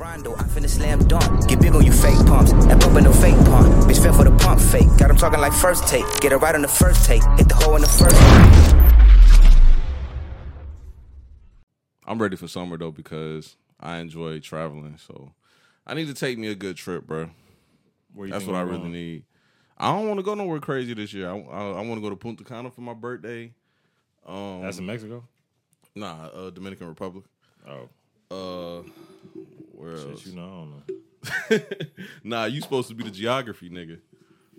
Rondo, I finna slam dunk. Get big on you fake pumps. That pump in no fake pump. Bitch fell for the pump fake. Got him talking like first take. Get it right on the first take. Hit the hole in the first I'm ready for summer though because I enjoy traveling. So I need to take me a good trip, bro. Where you That's what I really going? need. I don't want to go nowhere crazy this year. I, I, I want to go to Punta Cana for my birthday. Um, That's in Mexico. nah, uh, Dominican Republic. Oh, Uh, where else? shit, you know, I don't know. nah, you supposed to be the geography nigga.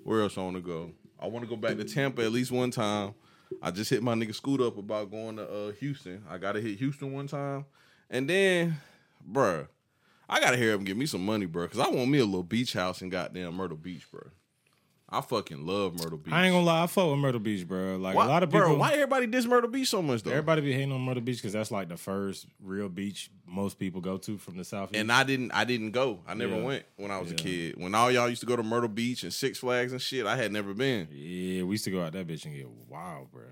Where else I want to go? I want to go back to Tampa at least one time. I just hit my nigga Scoot up about going to uh, Houston. I gotta hit Houston one time, and then, bruh, I gotta hear him give me some money, bruh, because I want me a little beach house in goddamn Myrtle Beach, bruh. I fucking love Myrtle Beach. I ain't gonna lie, I fuck with Myrtle Beach, bro. Like why, a lot of people, Bro, why everybody diss Myrtle Beach so much though? everybody be hating on Myrtle Beach because that's like the first real beach most people go to from the south. and I didn't I didn't go. I never Yeah. went when I was a kid. When all y'all used to go to Myrtle Beach and Six Flags and shit, I had never been. yeah, we used to go out that bitch and get wild, bro.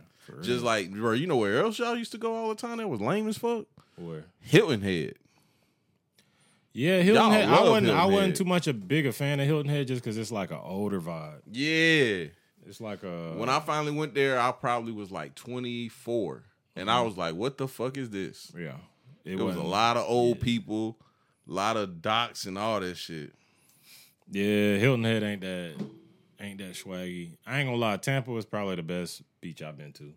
Just like, bro, you know where else y'all used to go all the time? That was lame as fuck. where. Hilton Head. Yeah, Hilton Y'all Head. I love wasn't. I wasn't Head. too much a bigger fan of Hilton Head just because it's like an older vibe. Yeah. It's like a When I finally went there, I probably was like 24. And I mm-hmm. was like, what the fuck is this? yeah. It There was a wasn't- lot of old people, a lot of docks and all that shit. Yeah, Hilton Head ain't that ain't that swaggy. I ain't gonna lie, Tampa was probably the best beach I've been to.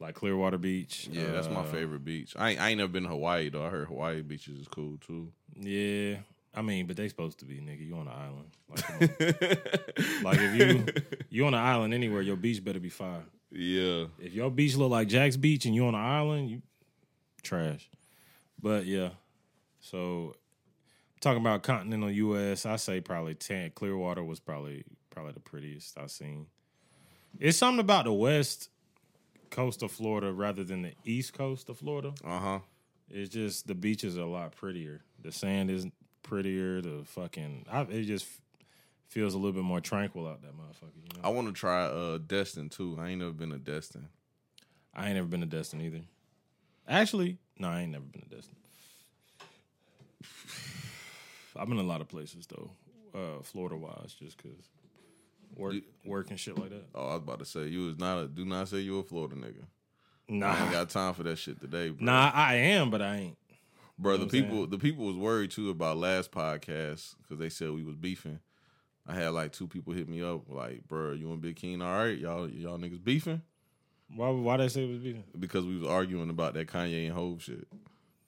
Like Clearwater Beach. Yeah, that's my uh, favorite beach. I ain't, I ain't never been to Hawaii though. I heard Hawaii beaches is cool too. Yeah. I mean, but they supposed to be, nigga. You on an island. Like, on. like if you you on an island anywhere, your beach better be fire. yeah. If your beach look like Jax Beach and you on an island, you trash. But yeah. So talking about continental US, I say probably ten Clearwater was probably probably the prettiest I've seen. It's something about the west coast of Florida rather than the east coast of Florida. Uh huh. It's just the beaches are a lot prettier. The sand isn't prettier. The fucking I, it just feels a little bit more tranquil out that motherfucker. You know? I want to try uh Destin too. I ain't never been to Destin. I ain't never been to Destin either. Actually, no, I ain't never been to Destin. I've been a lot of places though, uh, Florida wise, just because work, work and shit like that. Oh, I was about to say you was not a do not say you a Florida nigga. Nah, I ain't got time for that shit today, bro. nah, I am, but I ain't. bro. know The people, saying? the people was worried too about last podcast because they said we was beefing. I had like two people hit me up like, bro, you and Big Keen, all right? Y'all, y'all niggas beefing Why? Why they say it was beefing? because we was arguing about that Kanye and Hove shit.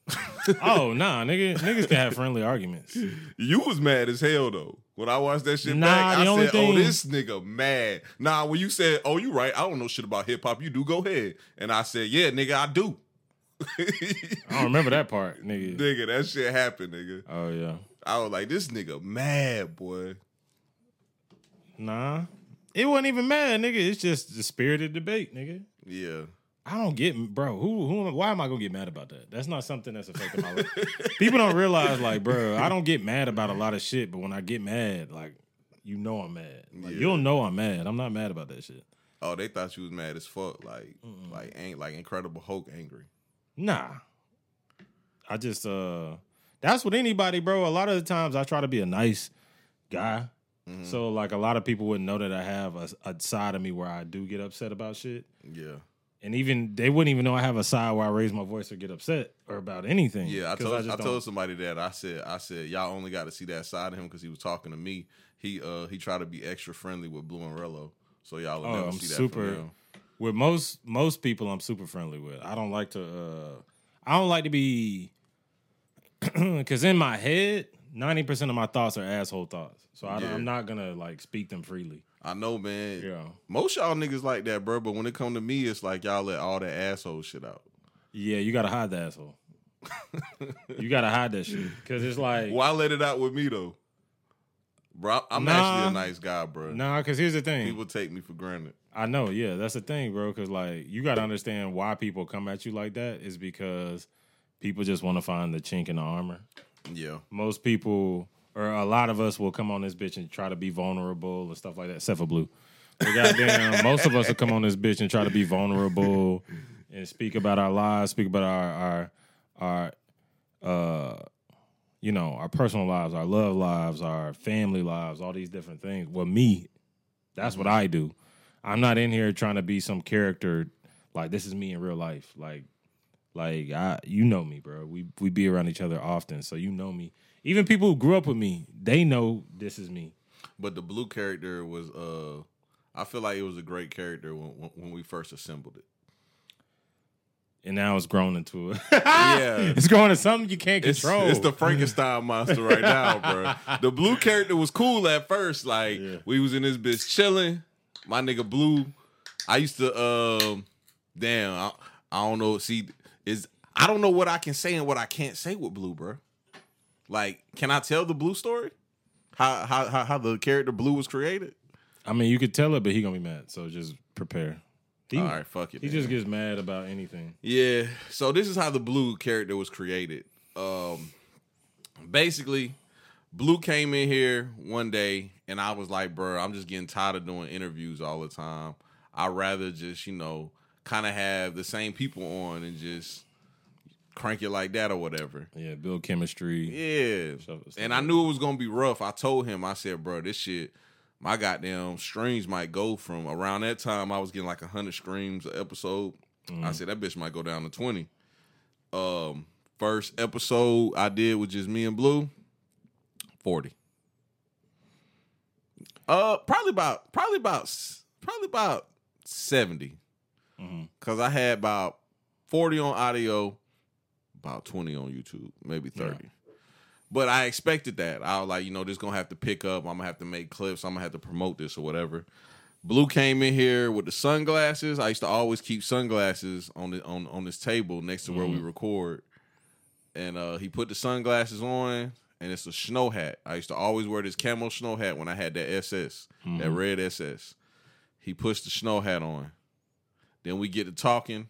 oh nah, nigga, niggas can have friendly arguments. You was mad as hell though. When I watched that shit Nah, back, I said, oh, thing- "Oh, this nigga mad." Nah, when you said, "Oh, you right," I don't know shit about hip hop. You do go ahead, and I said, "Yeah, nigga, I do." I don't remember that part, nigga. nigga, that shit happened, nigga. Oh yeah, I was like, "This nigga mad, boy." nah, it wasn't even mad, nigga. It's just the spirited debate, nigga. Yeah, I don't get, bro. Who, who? Why am I gonna get mad about that? That's not something that's affecting my life. People don't realize, like, bro, I don't get mad about a lot of shit, but when I get mad, like, you know I'm mad. Like, Yeah. you'll know I'm mad. I'm not mad about that shit. Oh, they thought you was mad as fuck, like, like ain't like Incredible Hulk angry. Nah. I just, uh, that's what anybody, bro. A lot of the times I try to be a nice guy. Mm-hmm. So, like, a lot of people wouldn't know that I have a, a side of me where I do get upset about shit. Yeah, And even they wouldn't even know I have a side where I raise my voice or get upset or about anything. yeah. I told I, don't- told somebody that I said I said y'all only got to see that side of him because he was talking to me. He uh he tried to be extra friendly with Blue and Rello, so y'all will Oh, never I'm see that super- from him. with most most people I'm super friendly with. I don't like to uh I don't like to be cuz in my head 90% of my thoughts are asshole thoughts. So I, Yeah. am not going to like speak them freely. I know, man. Yeah. Most y'all niggas like that, bro. But when it come to me, it's like y'all let all that asshole shit out. Yeah, you got to hide the asshole. you got to hide that shit cuz it's like Why let it out with me though, bro? I'm Nah. actually a nice guy, bro. Nah, cuz here's the thing. People take me for granted. I know, yeah, that's the thing, bro. Because like you got to understand why people come at you like that is because people just want to find the chink in the armor. Yeah, Most people, or a lot of us, will come on this bitch and try to be vulnerable and stuff like that. Except for Blue, but goddamn, most of us will come on this bitch and try to be vulnerable and speak about our lives, speak about our our our uh you know, our personal lives, our love lives, our family lives, all these different things. Well, me, that's what I do. I'm not in here trying to be some character like this is me in real life. Like, like I, you know me, bro. We we be around each other often, so you know me. Even people who grew up with me, they know this is me. But the blue character was uh I feel like it was a great character when when, we first assembled it. And now it's grown into a Yeah. it's grown into something you can't It's, control. it's the Frankenstein monster right now, bro. The blue character was cool at first. Like Yeah. we was in this bitch chilling. My nigga blue. I used to um damn, I, I don't know. See, is I don't know what I can say and what I can't say with blue, bro. Like, can I tell the blue story? How how how, how the character blue was created? I mean, you could tell it, but he gonna be mad. So just prepare. He, All right, fuck it. he then. just gets mad about anything. Yeah. So this is how the blue character was created. Um basically, Blue came in here one day and I was like, bro, I'm just getting tired of doing interviews all the time. I'd rather just, you know, kind of have the same people on and just crank it like that or whatever. Yeah, build chemistry. Yeah. And I knew it was gonna be rough. I told him, I said, bro, this shit, my goddamn streams might go from around that time I was getting like hundred streams an episode. I said that bitch might go down to twenty. Um, first episode I did with just me and Blue, forty. Uh, probably about probably about probably about 70 Mhm. Cause I had about forty on audio, about twenty on YouTube, maybe thirty. But I expected that. I was like, you know, this gonna have to pick up. I'm gonna have to make clips. I'm gonna have to promote this or whatever. Blue came in here with the sunglasses. I used to always keep sunglasses on the on on this table next to where we record. And uh, he put the sunglasses on, and it's a snow hat. I used to always wear this camo snow hat when I had that SS, that red SS. He puts the snow hat on. Then we get to talking,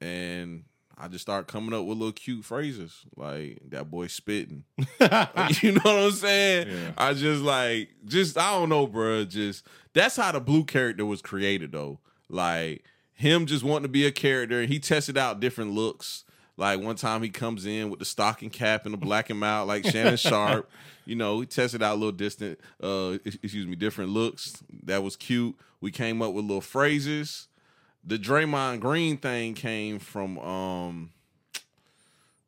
and I just start coming up with little cute phrases like that boy spitting. you know what I'm saying? Yeah. I just like just I don't know, bro. Just that's how the blue character was created though. Like him just wanting to be a character. He tested out different looks. Like one time he comes in with the stocking cap and the black him out like Shannon Sharpe. You know, he tested out a little distant uh excuse me, different looks. That was cute. We came up with little phrases. The Draymond Green thing came from um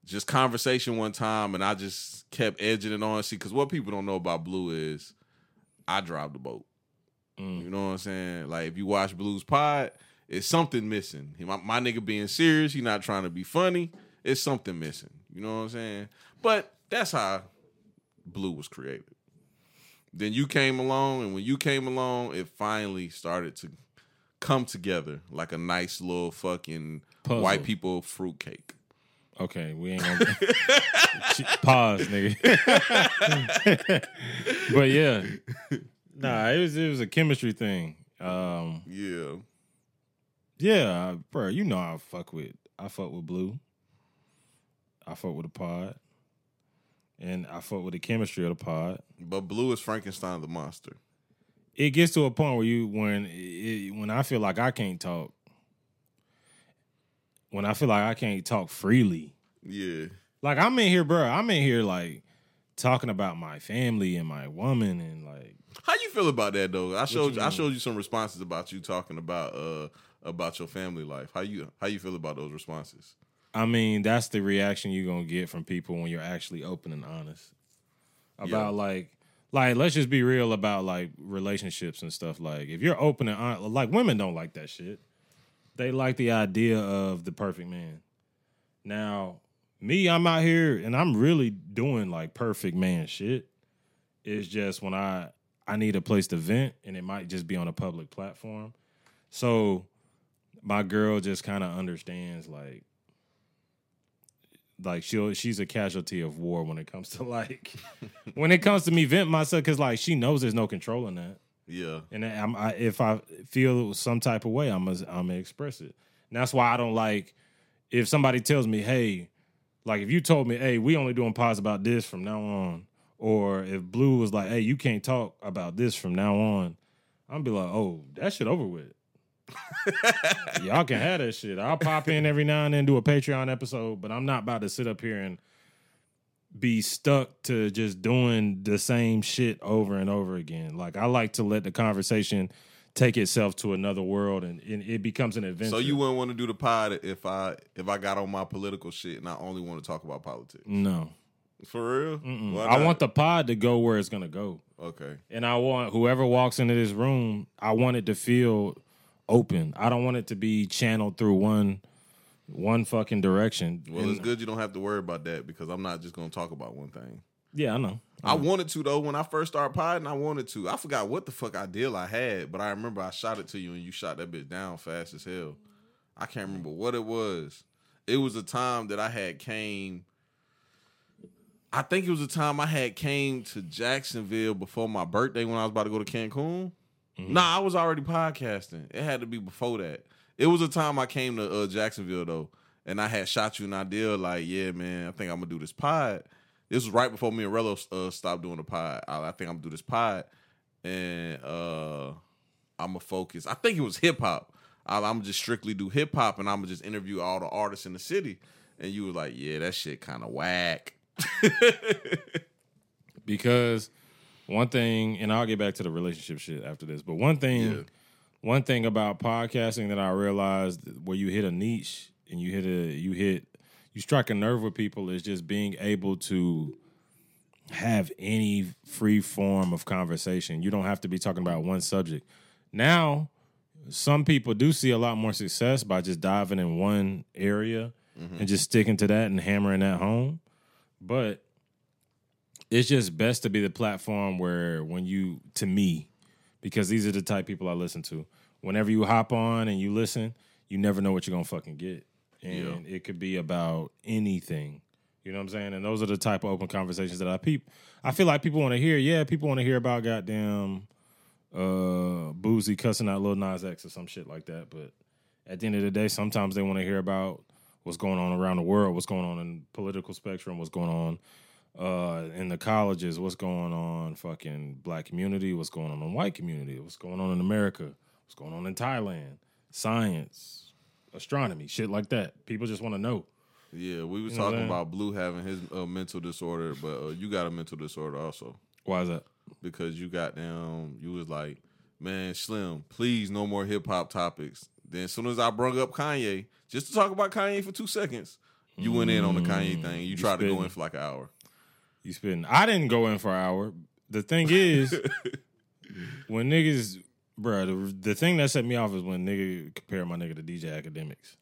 just conversation one time, and I just kept edging it on. See, because what people don't know about Blue is I drive the boat. Mm. You know what I'm saying? Like if you watch Blue's Pod, it's something missing. My, my nigga being serious, he not trying to be funny. It's something missing. You know what I'm saying? But that's how Blue was created. Then you came along, and when you came along, it finally started to come together like a nice little fucking Puzzle. white people fruitcake. Okay, we ain't gonna pause, nigga. but yeah, nah, it was it was a chemistry thing. Um, Yeah. yeah, bro, you know I fuck with I fuck with Blue. I fuck with the pod, and I fuck with the chemistry of the pod. But Blue is Frankenstein the monster. It gets to a point where you when it, when I feel like I can't talk, when I feel like I can't talk freely. Yeah. Like I'm in here, bro. I'm in here like talking about my family and my woman and like How you feel about that though? I showed you I showed you some responses about you talking about uh about your family life. How you how you feel about those responses? I mean, that's the reaction you're gonna get from people when you're actually open and honest about Yeah. like, like let's just be real about like relationships and stuff. Like, if you're open and honest, like women don't like that shit. They like the idea of the perfect man. Now, me, I'm out here and I'm really doing like perfect man shit. It's just when I I need a place to vent, and it might just be on a public platform. So my girl just kind of understands like like she'll she's a casualty of war when it comes to like when it comes to me vent myself because like she knows there's no control in that. Yeah. and I'm, I, if I feel some type of way I'm gonna, I'm gonna express it. And that's why I don't like if somebody tells me hey like if you told me hey we only doing pods about this from now on or if Blue was like hey you can't talk about this from now on I'm be like oh that shit over with Y'all can have that shit. I'll pop in every now and then do a Patreon episode, but I'm not about to sit up here and be stuck to just doing the same shit over and over again. Like I like to let the conversation take itself to another world and, and it becomes an adventure. So you wouldn't want to do the pod if I if I got on my political shit and I only want to talk about politics. no. For real? I want the pod to go where it's gonna go. Okay. And I want whoever walks into this room, I want it to feel open. I don't want it to be channeled through one one fucking direction. Well, And- it's good you don't have to worry about that because I'm not just gonna talk about one thing. Yeah, I know. I wanted to though when I first started podding. I wanted to. I forgot what the fuck ideal I had, but I remember I shot it to you and you shot that bitch down fast as hell. I can't remember what it was. It was a time that I had came. I think it was a time I had came to Jacksonville before my birthday when I was about to go to Cancun. Nah, I was already podcasting. It had to be before that. It was a time I came to uh, Jacksonville though, and I had shot you an idea like, yeah, man, I think I'm gonna do this pod. This was right before me and Rello uh, stopped doing the pod. I, I think I'm gonna do this pod, and uh, I'm gonna focus. I think it was hip hop. I'm gonna just strictly do hip hop, and I'm gonna just interview all the artists in the city. And you were like, yeah, that shit kind of whack. because one thing, and I'll get back to the relationship shit after this, but one thing, Yeah. one thing about podcasting that I realized where you hit a niche and you hit a, you hit, you strike a nerve with people is just being able to have any free form of conversation. You don't have to be talking about one subject. Now, some people do see a lot more success by just diving in one area mm-hmm. and just sticking to that and hammering that home. But it's just best to be the platform where when you to me because these are the type people I listen to. Whenever you hop on and you listen, you never know what you're gonna fucking get, and it could be about anything. You know what I'm saying? And those are the type of open conversations that I peep. I feel like people want to hear. Yeah, people want to hear about goddamn uh Boosie cussing out Lil Nas X or some shit like that. But at the end of the day, sometimes they want to hear about what's going on around the world, what's going on in political spectrum, what's going on uh in the colleges, what's going on fucking black community, what's going on in white community, what's going on in America, what's going on in Thailand, science, astronomy, shit like that. People just want to know. Yeah, we was You know talking about Blue having his uh, mental disorder, but uh, you got a mental disorder also Why is that? because you got down. You was like, man, Slim, please no more hip hop topics. Then as soon as I brung up Kanye, just to talk about Kanye for two seconds, you went in on the Kanye thing. You, you tried to go in for like an hour. You spitting. I didn't go in for an hour. The thing is, when niggas, bruh, the, the thing that set me off is when nigga compare my nigga to DJ Akademiks.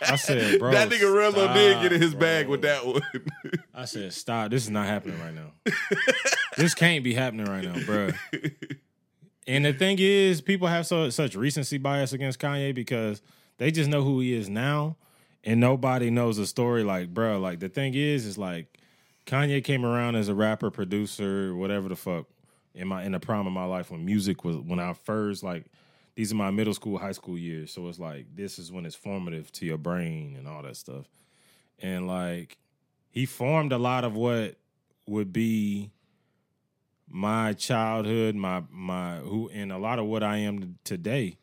I said, bro, that nigga Rello did get in his stop, bag with that one. I said, stop. This is not happening right now. this can't be happening right now, bruh. And the thing is, people have so such recency bias against Kanye because they just know who he is now, and nobody knows the story. Like, bro, like the thing is, is like Kanye came around as a rapper, producer, whatever the fuck, in my in the prime of my life when music was when I first like these are my middle school, high school years. So it's like this is when it's formative to your brain and all that stuff. And like he formed a lot of what would be my childhood, my my who and a lot of what I am today,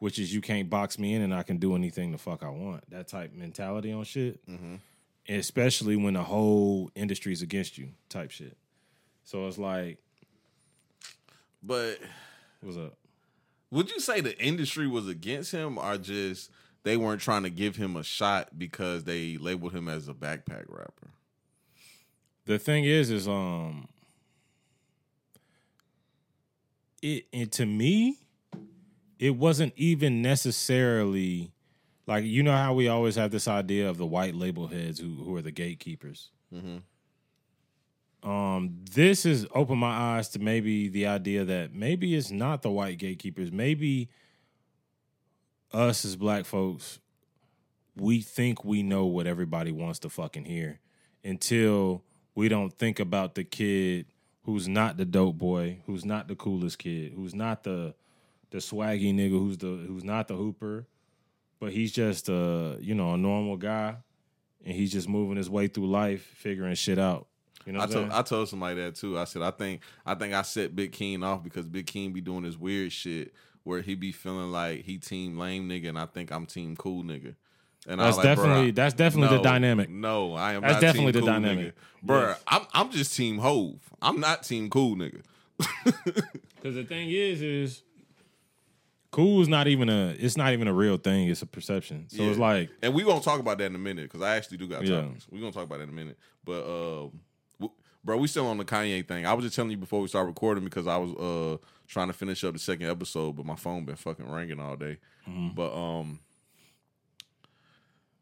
which is you can't box me in and I can do anything the fuck I want. That type mentality on shit. Mm-hmm. Especially when the whole industry is against you, type shit. So it's like, but what's up? would you say the industry was against him or just they weren't trying to give him a shot because they labeled him as a backpack rapper? The thing is, is um, it and to me, it wasn't even necessarily like you know how we always have this idea of the white label heads who who are the gatekeepers. Um, this has opened my eyes to maybe the idea that maybe it's not the white gatekeepers. Maybe us as black folks, we think we know what everybody wants to fucking hear until we don't think about the kid who's not the dope boy, who's not the coolest kid, who's not the the swaggy nigga, who's the who's not the hooper, but he's just a you know a normal guy, and he's just moving his way through life, figuring shit out. You know, I what I'm told? I told somebody that too. I said I think I think I set Big Keen off because Big Keen be doing this weird shit where he be feeling like he team lame nigga and I think I'm team cool nigga. And That's I like, definitely- bruh, that's definitely the dynamic. No, I am. That's not definitely team the cool dynamic. nigga. Bruh, Yes. I'm I'm just team Hove. I'm not team cool nigga. Because the thing is, is cool is not even a. It's not even a real thing. It's a perception. So it's like And we gonna talk about that in a minute because I actually do got Yeah. topics. We gonna talk about that in a minute. But uh, w- bro, we still on the Kanye thing. I was just telling you before we start recording because I was uh trying to finish up the second episode, but my phone been fucking ringing all day. Mm-hmm. But um.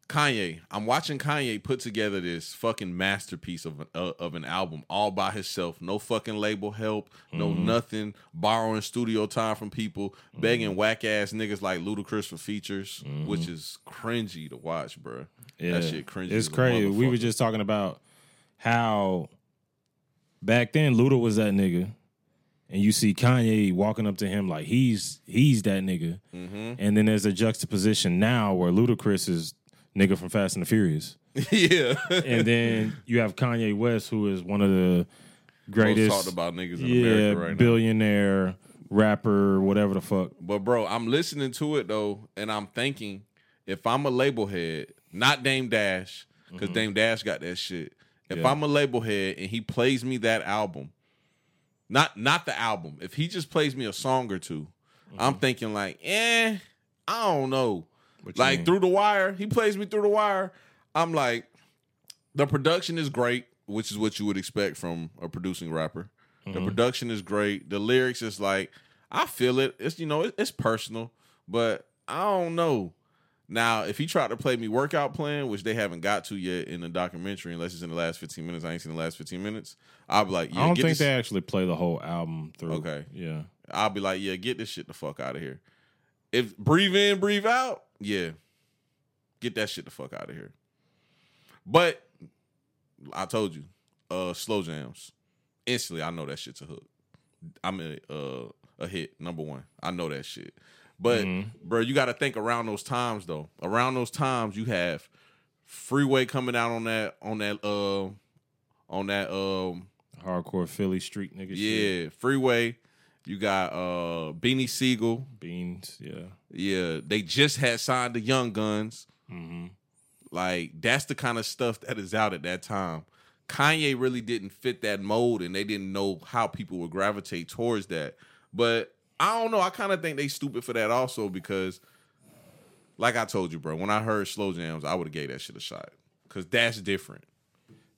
Kanye, I'm watching Kanye put together this fucking masterpiece of an, uh, of an album all by himself. No fucking label help, no Mm-hmm. nothing. Borrowing studio time from people, begging whack ass niggas like Ludacris for features, which is cringy to watch, bro. Mm-hmm. yeah, That shit cringy. It's crazy. We were just talking about how back then Luda was that nigga, and you see Kanye walking up to him like he's he's that nigga, Mm-hmm. and then there's a juxtaposition now where Ludacris is nigga from Fast and the Furious. yeah. and then you have Kanye West, who is one of the Most greatest, talked about niggas in yeah, America right now. billionaire rapper, whatever the fuck. But bro, I'm listening to it though, and I'm thinking if I'm a label head, not Dame Dash, because Dame Dash got that shit. If Mm-hmm. Yeah. I'm a label head and he plays me that album, not not the album, if he just plays me a song or 2 I'm thinking like, eh, I don't know. What Like through the wire, he plays me through the wire. I'm like, the production is great, which is what you would expect from a producing rapper. Mm-hmm. The production is great. The lyrics is like, I feel it. It's you know, it- it's personal, but I don't know. Now, if he tried to play me workout plan, which they haven't got to yet in the documentary, unless it's in the last 15 minutes, I ain't seen the last 15 minutes. I'll be like, yeah, I don't think this- they actually play the whole album through. Okay. Yeah. I'll be like, yeah, get this shit the fuck out of here. If breathe in, breathe out, yeah, get that shit the fuck out of here. But I told you, uh, slow jams. Instantly, I know that shit's a hook. I'm a uh, a hit number one. I know that shit. But bro, you got to think around those times though. Around those times, you have Freeway coming out on that on that uh on that um Hardcore Philly street nigga shit. yeah, Freeway. You got uh Beanie Sigel. Beans. Yeah. Yeah, they just had signed the Young Gunz. Mm-hmm. Like that's the kind of stuff that is out at that time. Kanye really didn't fit that mold, and they didn't know how people would gravitate towards that. But I don't know. I kind of think they stupid for that also because, like I told you, bro, when I heard slow jams, I would have gave that shit a shot because that's different.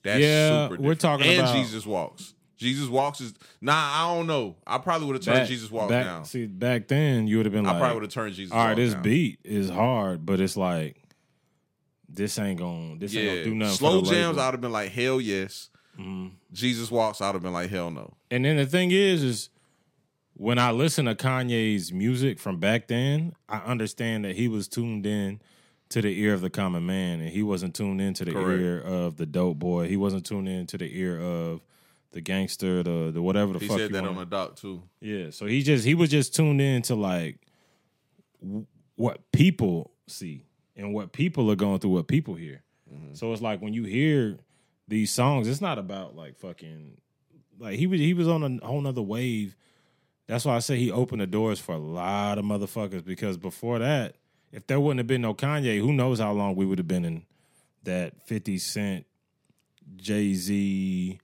That's Yeah, super. we're talking and about- Jesus walks. Jesus walks is nah. I don't know. I probably would have turned Back- Jesus walks back, down. See, back then you would have been I like, probably would have turned Jesus. all right, this down. beat is hard, but it's like, this ain't gonna, this ain't gonna do nothing. slow jams. I'd have been like hell yes. Mm-hmm. Jesus walks. I'd have been like hell no. And then the thing is, is when I listen to Kanye's music from back then, I understand that he was tuned in to the ear of the common man, and he wasn't tuned in to the Correct. ear of the dope boy. He wasn't tuned in to the ear of the gangster, the the whatever the He fuck He said that wanna- on the doc too. Yeah, so he just he was just tuned in to like w- what people see and what people are going through, what people hear. Mm-hmm. So it's like when you hear these songs, it's not about like fucking like he was he was on a whole nother wave. That's why I say he opened the doors for a lot of motherfuckers because before that, if there wouldn't have been no Kanye, who knows how long we would have been in that 50 Cent, Jay Z,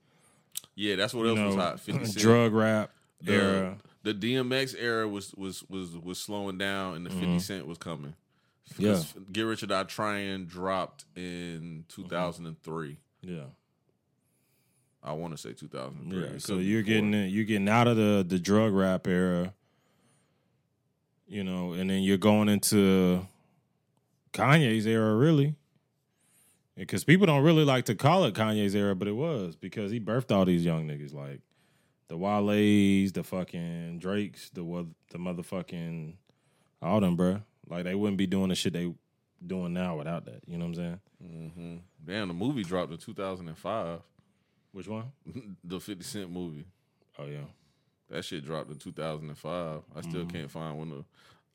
Yeah, that's what else was hot. 50 Cent. drug rap the, era. The DMX era was was was was slowing down, and the 50 Cent was coming. Mm-hmm. Yeah. Get Rich or Die Trying dropped in 2003. Yeah. I want to say 2003. Yeah, so you're before. getting you're getting out of the the drug rap era, you know, and then you're going into Kanye's era, really, because people don't really like to call it Kanye's era, but it was because he birthed all these young niggas like the Wale's, the fucking Drakes, the the motherfucking all them, bruh. Like they wouldn't be doing the shit they doing now without that. You know what I'm saying? Damn, the movie dropped in 2005. Which one? the 50 Cent movie. Oh yeah. That shit dropped in 2005. I still Mm-hmm. can't find when the.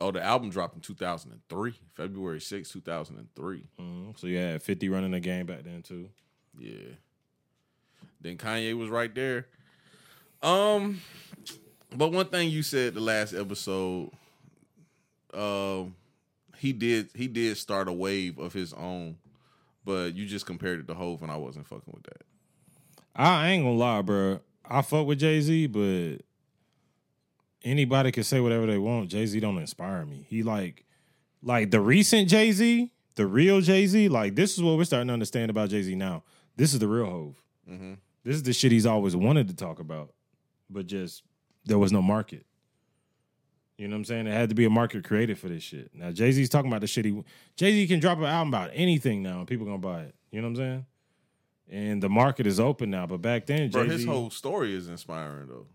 Oh, the album dropped in 2003, February 6, 2003. Mhm. So you had 50 running the game back then too. Yeah. Then Kanye was right there. Um, but one thing you said the last episode, um, he did he did start a wave of his own, but you just compared it to Hove, and I wasn't fucking with that. I ain't gonna lie, bro. I fuck with Jay Z, but anybody can say whatever they want. Jay Z don't inspire me. He like, like the recent Jay Z, the real Jay Z. Like this is what we're starting to understand about Jay Z now. This is the real Hove. Mm-hmm. This is the shit he's always wanted to talk about, but just there was no market. You know what I'm saying? It had to be a market created for this shit. Now Jay Z's talking about the shit he Jay Z can drop an album about anything now, and people gonna buy it. You know what I'm saying? And the market is open now. But back then, Jay Z his whole story is inspiring though.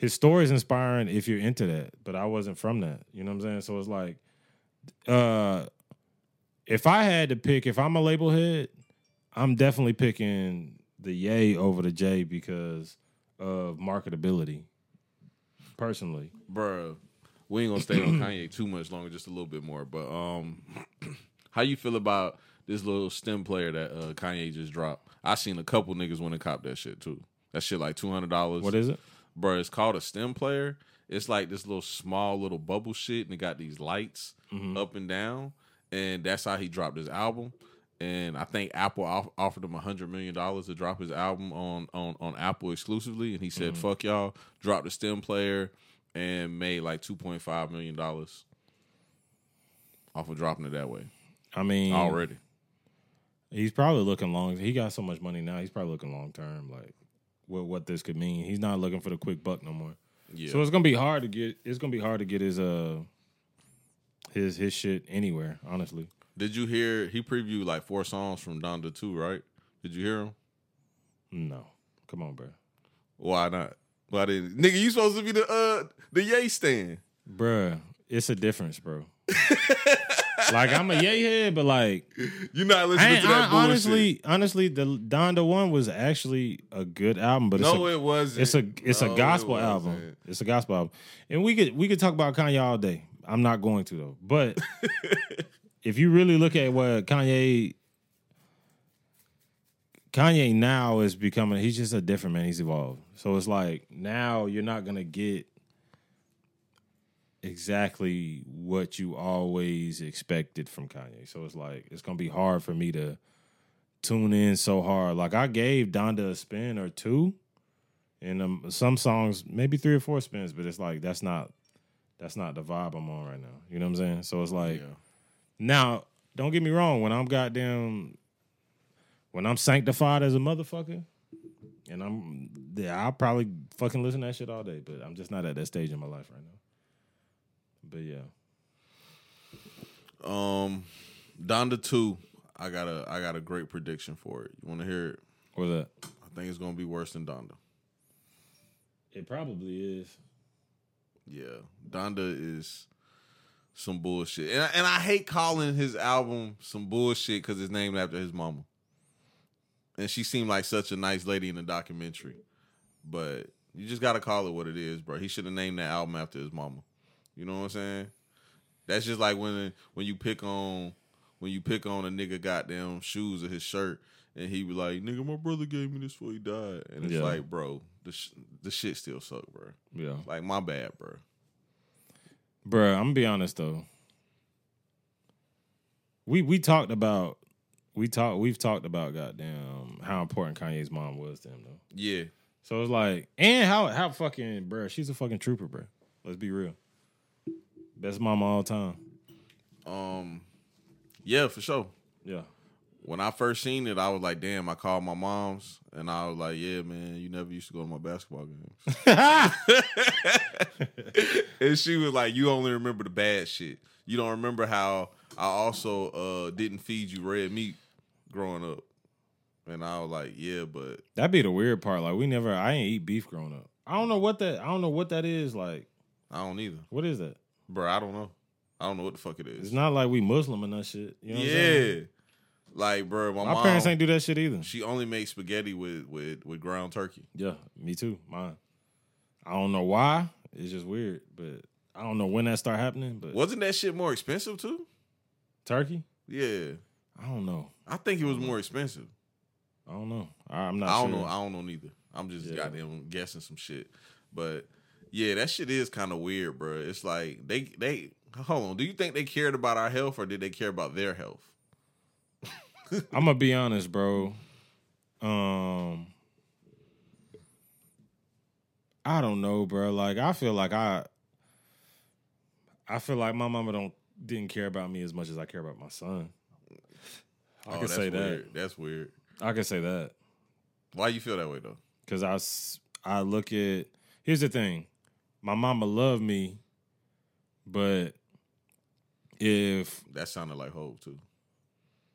His story is inspiring if you're into that. But I wasn't from that. You know what I'm saying? So it's like, uh, if I had to pick, if I'm a label head, I'm definitely picking the Yay over the J because of marketability. Personally, Bruh, we ain't gonna stay on Kanye too much longer, just a little bit more. But um, how you feel about this little stem player that uh, Kanye just dropped? I seen a couple niggas want to cop that shit too. That shit like two hundred dollars. what is it? Bro? It's called a stem player. It's like this little small little bubble shit, and it got these lights Mm-hmm. up and down, and that's how he dropped his album. And I think Apple off- offered him a hundred million dollars to drop his album on on on Apple exclusively, and he said, Mm-hmm. "Fuck y'all," dropped the stem player, and made like two point five million dollars off of dropping it that way I mean, already. He's probably looking long. He got so much money now. He's probably looking long term, like what what this could mean. He's not looking for the quick buck no more. Yeah, So it's gonna be hard to get. It's gonna be hard to get his uh his his shit anywhere. Honestly, did you hear he previewed like four songs from Donda Two? Right? Did you hear him? no. Come on, bro. Why not? Why didn't nigga? You supposed to be the uh the yay stand. Bruh, it's a difference, bro. like I'm a yay head, but like You're not listening ain't- to that I- bullshit. honestly, honestly, the Donda one was actually a good album, but it's no, a, it wasn't. It's a it's No, a gospel wasn't. album. It's a gospel album, and we could we could talk about Kanye all day. I'm not going to though. But if you really look at what Kanye Kanye now is becoming, he's just a different man. He's evolved. So it's like now you're not gonna get exactly what you always expected from Kanye. So it's like it's gonna be hard for me to tune in so hard. Like I gave Donda a spin or two, and um, some songs maybe three or four spins, but it's like that's not that's not the vibe I'm on right now. You know what I'm saying? So it's like Yeah. now, don't get me wrong. When I'm goddamn, when I'm sanctified as a motherfucker, and I'm, yeah, I'll probably fucking listen to that shit all day. But I'm just not at that stage in my life right now. But yeah, Um, Donda Two. I got a I got a great prediction for it. You want to hear it? what's that? I think it's gonna be worse than Donda. It probably is. Yeah, Donda is some bullshit, and I, and I hate calling his album some bullshit because it's named after his mama, and she seemed like such a nice lady in the documentary. But you just gotta call it what it is, bro. He should have named that album after his mama. You know what I'm saying? That's just like when when you pick on when you pick on a nigga goddamn shoes or his shirt, and he be like, "Nigga, my brother gave me this before he died," and it's Yeah. like, bro, the sh- the shit still suck, bro. Yeah, Like my bad, bro. Bro, I'm gonna be honest though. We we talked about we talked we've talked about goddamn how important Kanye's mom was to him though. Yeah, So it's like, and how how fucking bro, she's a fucking trooper, bro. Let's be real. Best mama all time. um, yeah, for sure. Yeah. When I first seen it, I was like, "Damn!" I called my mom's, and I was like, "Yeah, man, you never used to go to my basketball games." and she was like, "You only remember the bad shit. You don't remember how I also uh didn't feed you red meat growing up." And I was like, "Yeah, but That'd be the weird part. Like we never I ain't eat beef growing up. I don't know what that I don't know what that is. Like, I don't either, what is that? Bro. I don't know. I don't know what the fuck it is." It's not like we Muslim and that shit. You know what I'm saying? yeah, like, bro, my, My mom, parents ain't do that shit either. She only makes spaghetti with with with ground turkey. Yeah, me too. Mine. I don't know why. It's just weird, but I don't know when that start happening. But Wasn't that shit more expensive too? turkey, Yeah, I don't know. I think it was more expensive. I don't know. I, I'm not. I don't sure. know. I don't know neither. I'm just Yeah. goddamn guessing some shit. But yeah, that shit is kind of weird, bro. It's like they they hold on. Do you think they cared about our health or did they care about their health? I'm gonna be honest, bro. Um, I don't know, bro. Like I feel like I, I feel like my mama don't didn't care about me as much as I care about my son. I oh, can say that. weird. That's weird. I can say that Why you feel that way though? because I I look at here's the thing, my mama loved me, but if That sounded like Hove too.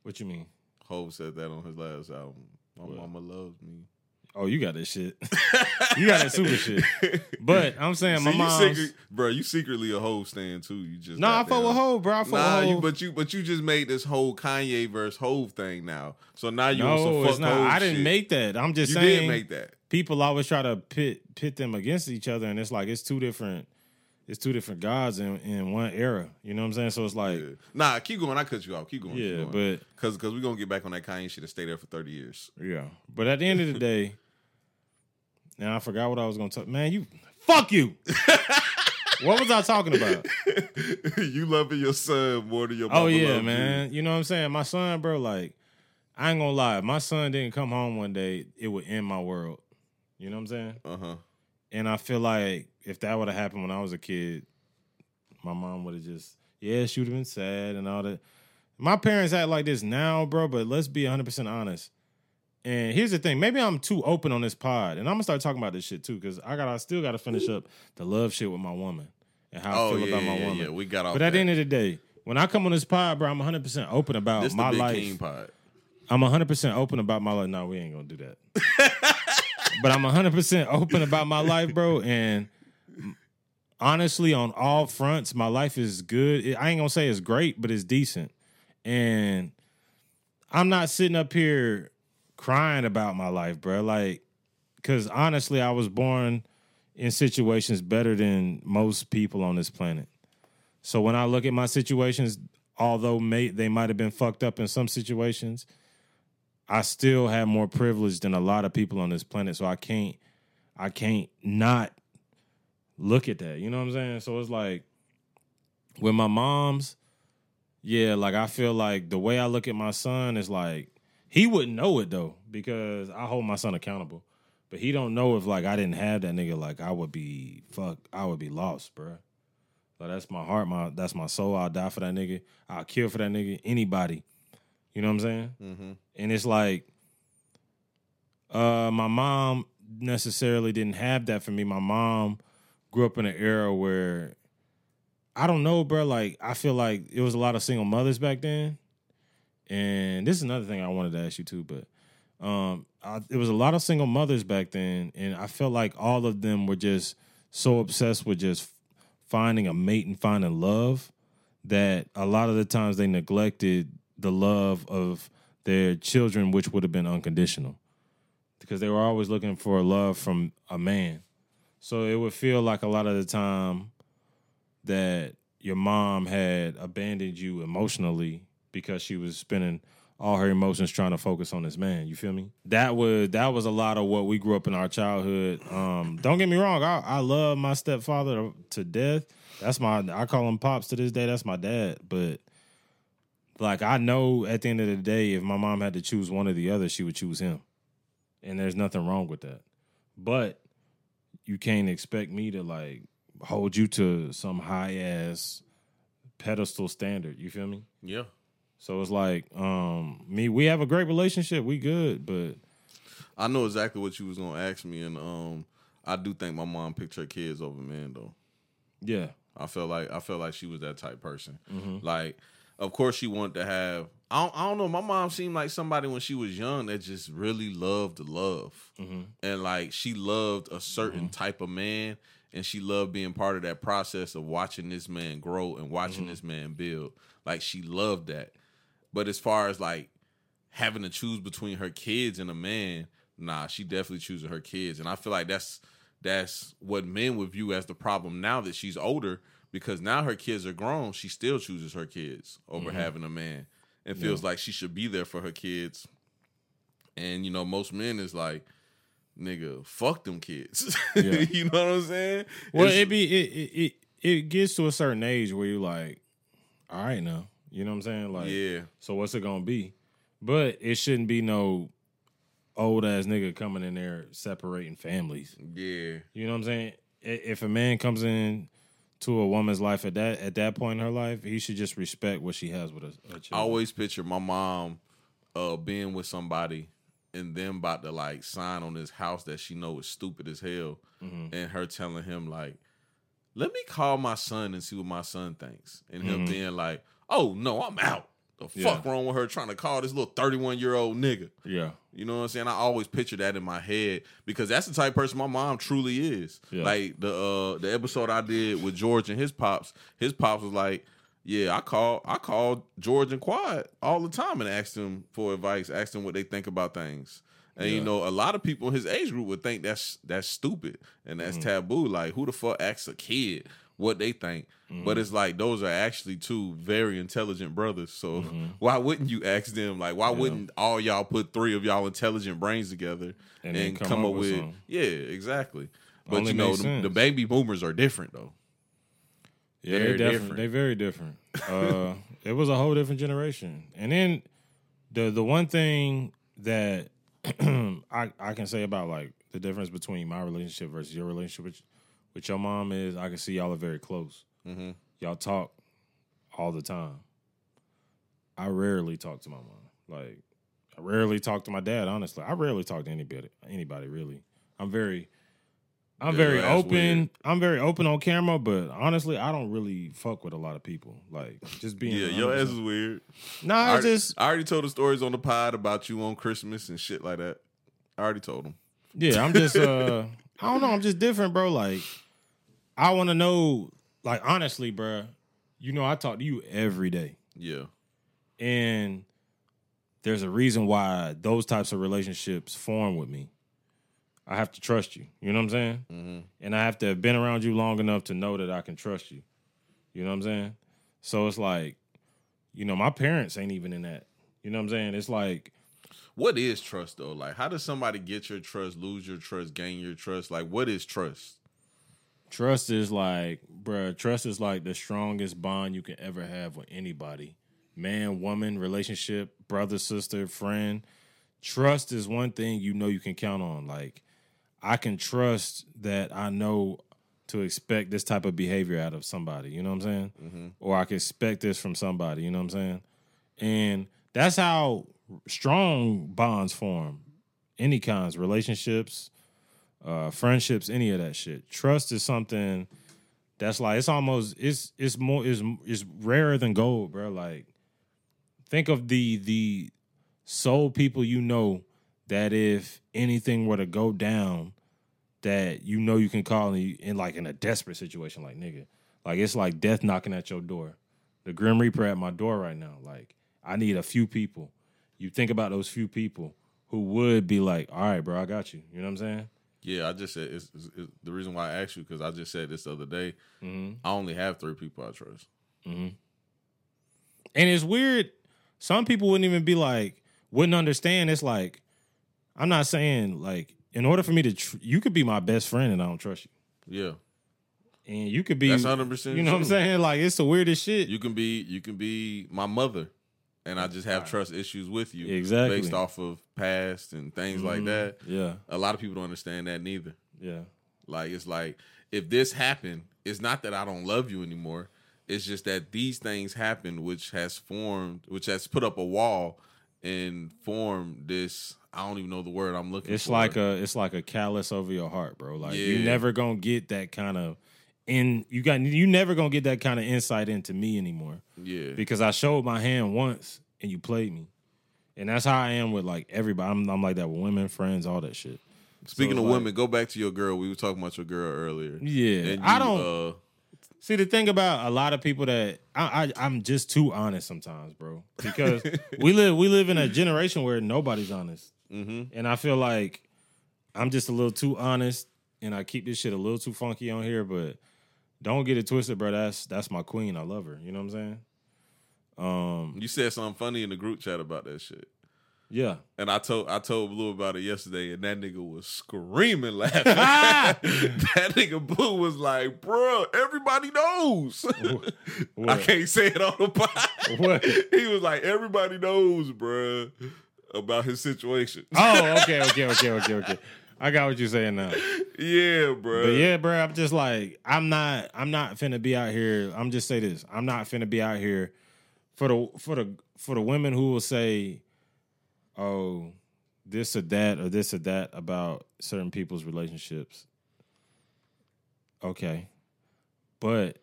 what you mean? Hove said that on his last album. My What? mama loves me. Oh, you got that shit. you got that super shit. But I'm saying my See, you mom's. secret, bro, you secretly a Hove stand too. You just No, I fuck with Hov, bro. I fuck Nah, with you, but you but you just made this whole Kanye versus Hove thing now. So now you on some no, fuck not. I didn't shit. make that. I'm just You saying. did make that. People always try to pit pit them against each other, and it's like it's two different. It's two different gods in, in one era. You know what I'm saying? So it's like, Yeah. Nah, keep going. I cut you off. Keep going. yeah, keep going. but Cause, cause we're gonna get back on that Kanye shit and stay there for 30 years. yeah. But at the end of the day, and I forgot what I was gonna talk. Man, you fuck you. what was I talking about? you loving your son more than your Oh yeah, man. You know what I'm saying? My son, bro, like, I ain't gonna lie. If my son didn't come home one day, it would end my world. You know what I'm saying? Uh-huh. And I feel like if that would have happened when I was a kid, my mom would have just, yeah, she would have been sad and all that. My parents act like this now, bro, but let's be 100% honest. And here's the thing, maybe I'm too open on this pod, and I'm gonna start talking about this shit too, because I got, I still got to finish up the love shit with my woman and how I Oh feel yeah, about my yeah, woman. yeah. We got off. But at the end of the day, when I come on this pod, bro, I'm 100 percent open about this my the Big life. King pod. I'm 100 percent open about my life. No, we ain't gonna do that. but I'm 100 percent open about my life, bro. And honestly, on all fronts, my life is good. I ain't gonna say it's great, but it's decent. And I'm not sitting up here crying about my life, bro. Like, because honestly, I was born in situations better than most people on this planet. So when I look at my situations, although may, they might have been fucked up in some situations, I still have more privilege than a lot of people on this planet. So I can't, I can't not look at that. You know what I'm saying? So it's like with my mom's, yeah, like I feel like the way I look at my son is like he wouldn't know it though because I hold my son accountable. But he don't know if like I didn't have that nigga, like I would be fuck, I would be lost, bruh. Like that's my heart, my that's my soul. I'll die for that nigga. I'll kill for that nigga. Anybody. You know what I'm saying? Mm-hmm. And it's like uh my mom necessarily didn't have that for me. My mom grew up in an era where I don't know, bro. Like I feel like it was a lot of single mothers back then. And this is another thing I wanted to ask you too, but um I, it was a lot of single mothers back then, and I felt like all of them were just so obsessed with just finding a mate and finding love that a lot of the times they neglected the love of their children, which would have been unconditional, because they were always looking for love from a man. So it would feel like a lot of the time that your mom had abandoned you emotionally because she was spending all her emotions trying to focus on this man. You feel me? That was that was a lot of what we grew up in our childhood. Um, don't get me wrong, I, I love my stepfather to death. That's my I call him pops to this day. That's my dad. But like I know at the end of the day, if my mom had to choose one or the other, she would choose him. And there's nothing wrong with that. But you can't expect me to like hold you to some high ass pedestal standard. You feel me? Yeah. So it's like, um, me, we have a great relationship. We good, but I know exactly what you was gonna ask me, and um, I do think my mom picked her kids over men though. yeah, I felt like I felt like she was that type person. Mm-hmm. Like, of course, she wanted to have. I don't, I don't know. My mom seemed like somebody when she was young that just really loved love, Mm-hmm. and like she loved a certain type of man, and she loved being part of that process of watching this man grow and watching Mm-hmm. this man build. Like she loved that. But as far as like having to choose between her kids and a man, nah, she definitely choosing her kids, and I feel like that's that's what men would view as the problem now that she's older because now her kids are grown. She still chooses her kids over mm-hmm. having a man, and feels like she should be there for her kids. And you know, most men is like, nigga, fuck them kids. Yeah. you know what I'm saying? Well, It's- it be it, it it it gets to a certain age where you're like, all right now, you know what I'm saying? Like, yeah, so what's it gonna be? But it shouldn't be no old ass nigga coming in there separating families. yeah. You know what I'm saying? If a man comes in to a woman's life at that at that point in her life, he should just respect what she has with her, her I always picture my mom uh being with somebody and them about to like sign on this house that she know is stupid as hell Mm-hmm. and her telling him like let me call my son and see what my son thinks and him being like oh no i'm out the. Yeah. fuck wrong with her trying to call this little 31 year old nigga yeah, you know what I'm saying? I always picture that in my head because that's the type of person my mom truly is. Yeah. Like the uh the episode I did with George and his pops, his pops was like, Yeah, I call I called George and Quad all the time and asked them for advice, asked them what they think about things. And you know, a lot of people in his age group would think that's that's stupid and that's Mm-hmm. taboo. Like, who the fuck asks a kid what they think? But it's like those are actually two very intelligent brothers. So Mm-hmm. why wouldn't you ask them? Like, why wouldn't all y'all put three of y'all intelligent brains together And and, then come, up with? something. yeah, exactly. But Only you know, the, the baby boomers are different though. yeah. Very They different. they very different. Uh, it was a whole different generation. And then the the one thing that I I can say about like the difference between my relationship versus your relationship with your mom is I can see y'all are very close. Mm-hmm. Y'all talk all the time. I rarely talk to my mom. Like I rarely talk to my dad. Honestly, I rarely talk to anybody. Anybody really. I'm very. I'm Yeah, very open. weird. I'm very open on camera, but honestly, I don't really fuck with a lot of people. Like just being. Yeah, your ass is weird. Nah, I already, just I already told the stories on the pod about you on Christmas and shit like that. I already told them. Yeah, I'm just uh I don't know, I'm just different, bro. Like I want to know like honestly, bro. You know I talk to you every day. Yeah, And there's a reason why those types of relationships form with me. I have to trust you. You know what I'm saying? mm-hmm. And I have to have been around you long enough to know that I can trust you. You know what I'm saying? So it's like, you know, my parents ain't even in that. You know what I'm saying? It's like What is trust though? Like, how does somebody get your trust, lose your trust, gain your trust? Like, what is trust? Trust is like, bruh, trust is like the strongest bond you can ever have with anybody. Man, woman, relationship, brother, sister, friend. Trust is one thing you know you can count on. Like, I can trust that I know to expect this type of behavior out of somebody. You know what I'm saying? Mm-hmm. Or I can expect this from somebody. You know what I'm saying? And that's how strong bonds form. Any kinds, relationships, uh, friendships, any of that shit. Trust is something that's like it's almost it's it's more is is rarer than gold, bro. Like think of the the soul people you know that if anything were to go down, that you know you can call in, in like in a desperate situation, like nigga, like it's like death knocking at your door. The Grim Reaper at my door right now. Like I need a few people. You think about those few people who would be like, all right, bro, I got you. You know what I'm saying? Yeah, I just said it's, it's, it's- the reason why I asked you because I just said this the other day. Mm-hmm. I only have three people I trust. Mm-hmm. And it's weird. Some people wouldn't even be like, wouldn't understand. It's like, I'm not saying like, in order for me to, tr- you could be my best friend and I don't trust you, Yeah, and you could be. That's 100% You know what I'm saying? Like, it's the weirdest shit. you can be you can be my mother, and I just have trust issues with you Exactly. based off of past and things like mm-hmm. that. yeah, A lot of people don't understand that neither. yeah, Like it's like if this happened, it's not that I don't love you anymore. It's just that these things happened, which has formed, which has put up a wall and formed this. I don't even know the word I'm looking it's for. like a, it's like a callus over your heart, bro. Like you're never gonna get that kind of in. You got you never gonna get that kind of insight into me anymore. yeah, because I showed my hand once and you played me. And that's how I am with like everybody. I'm, I'm like that with women, friends, all that shit. Speaking So, of like- women, go back to your girl. We were talking about your girl earlier. Yeah, And I don't Uh, see the thing about a lot of people that I, I I'm just too honest sometimes, bro. Because we live we live in a generation where nobody's honest, mhm. and I feel like I'm just a little too honest, and I keep this shit a little too funky on here. But don't get it twisted, bro. That's that's my queen. I love her. You know what I'm saying? Um, You said something funny in the group chat about that shit. Yeah. And I told I told Blue about it yesterday, and that nigga was screaming laughing. that nigga Blue was like, "Bruh, everybody knows." I can't say it on the pod. What? He was like, "Everybody knows, bruh, about his situation." Oh, okay, okay, okay, okay, okay. I got what you're saying now. yeah, bro. But yeah, bro, I'm just like, I'm not, I'm not finna be out here. I'm just say this. I'm not finna be out here for the for the for the women who will say, oh, this or that or this or that about certain people's relationships. Okay. But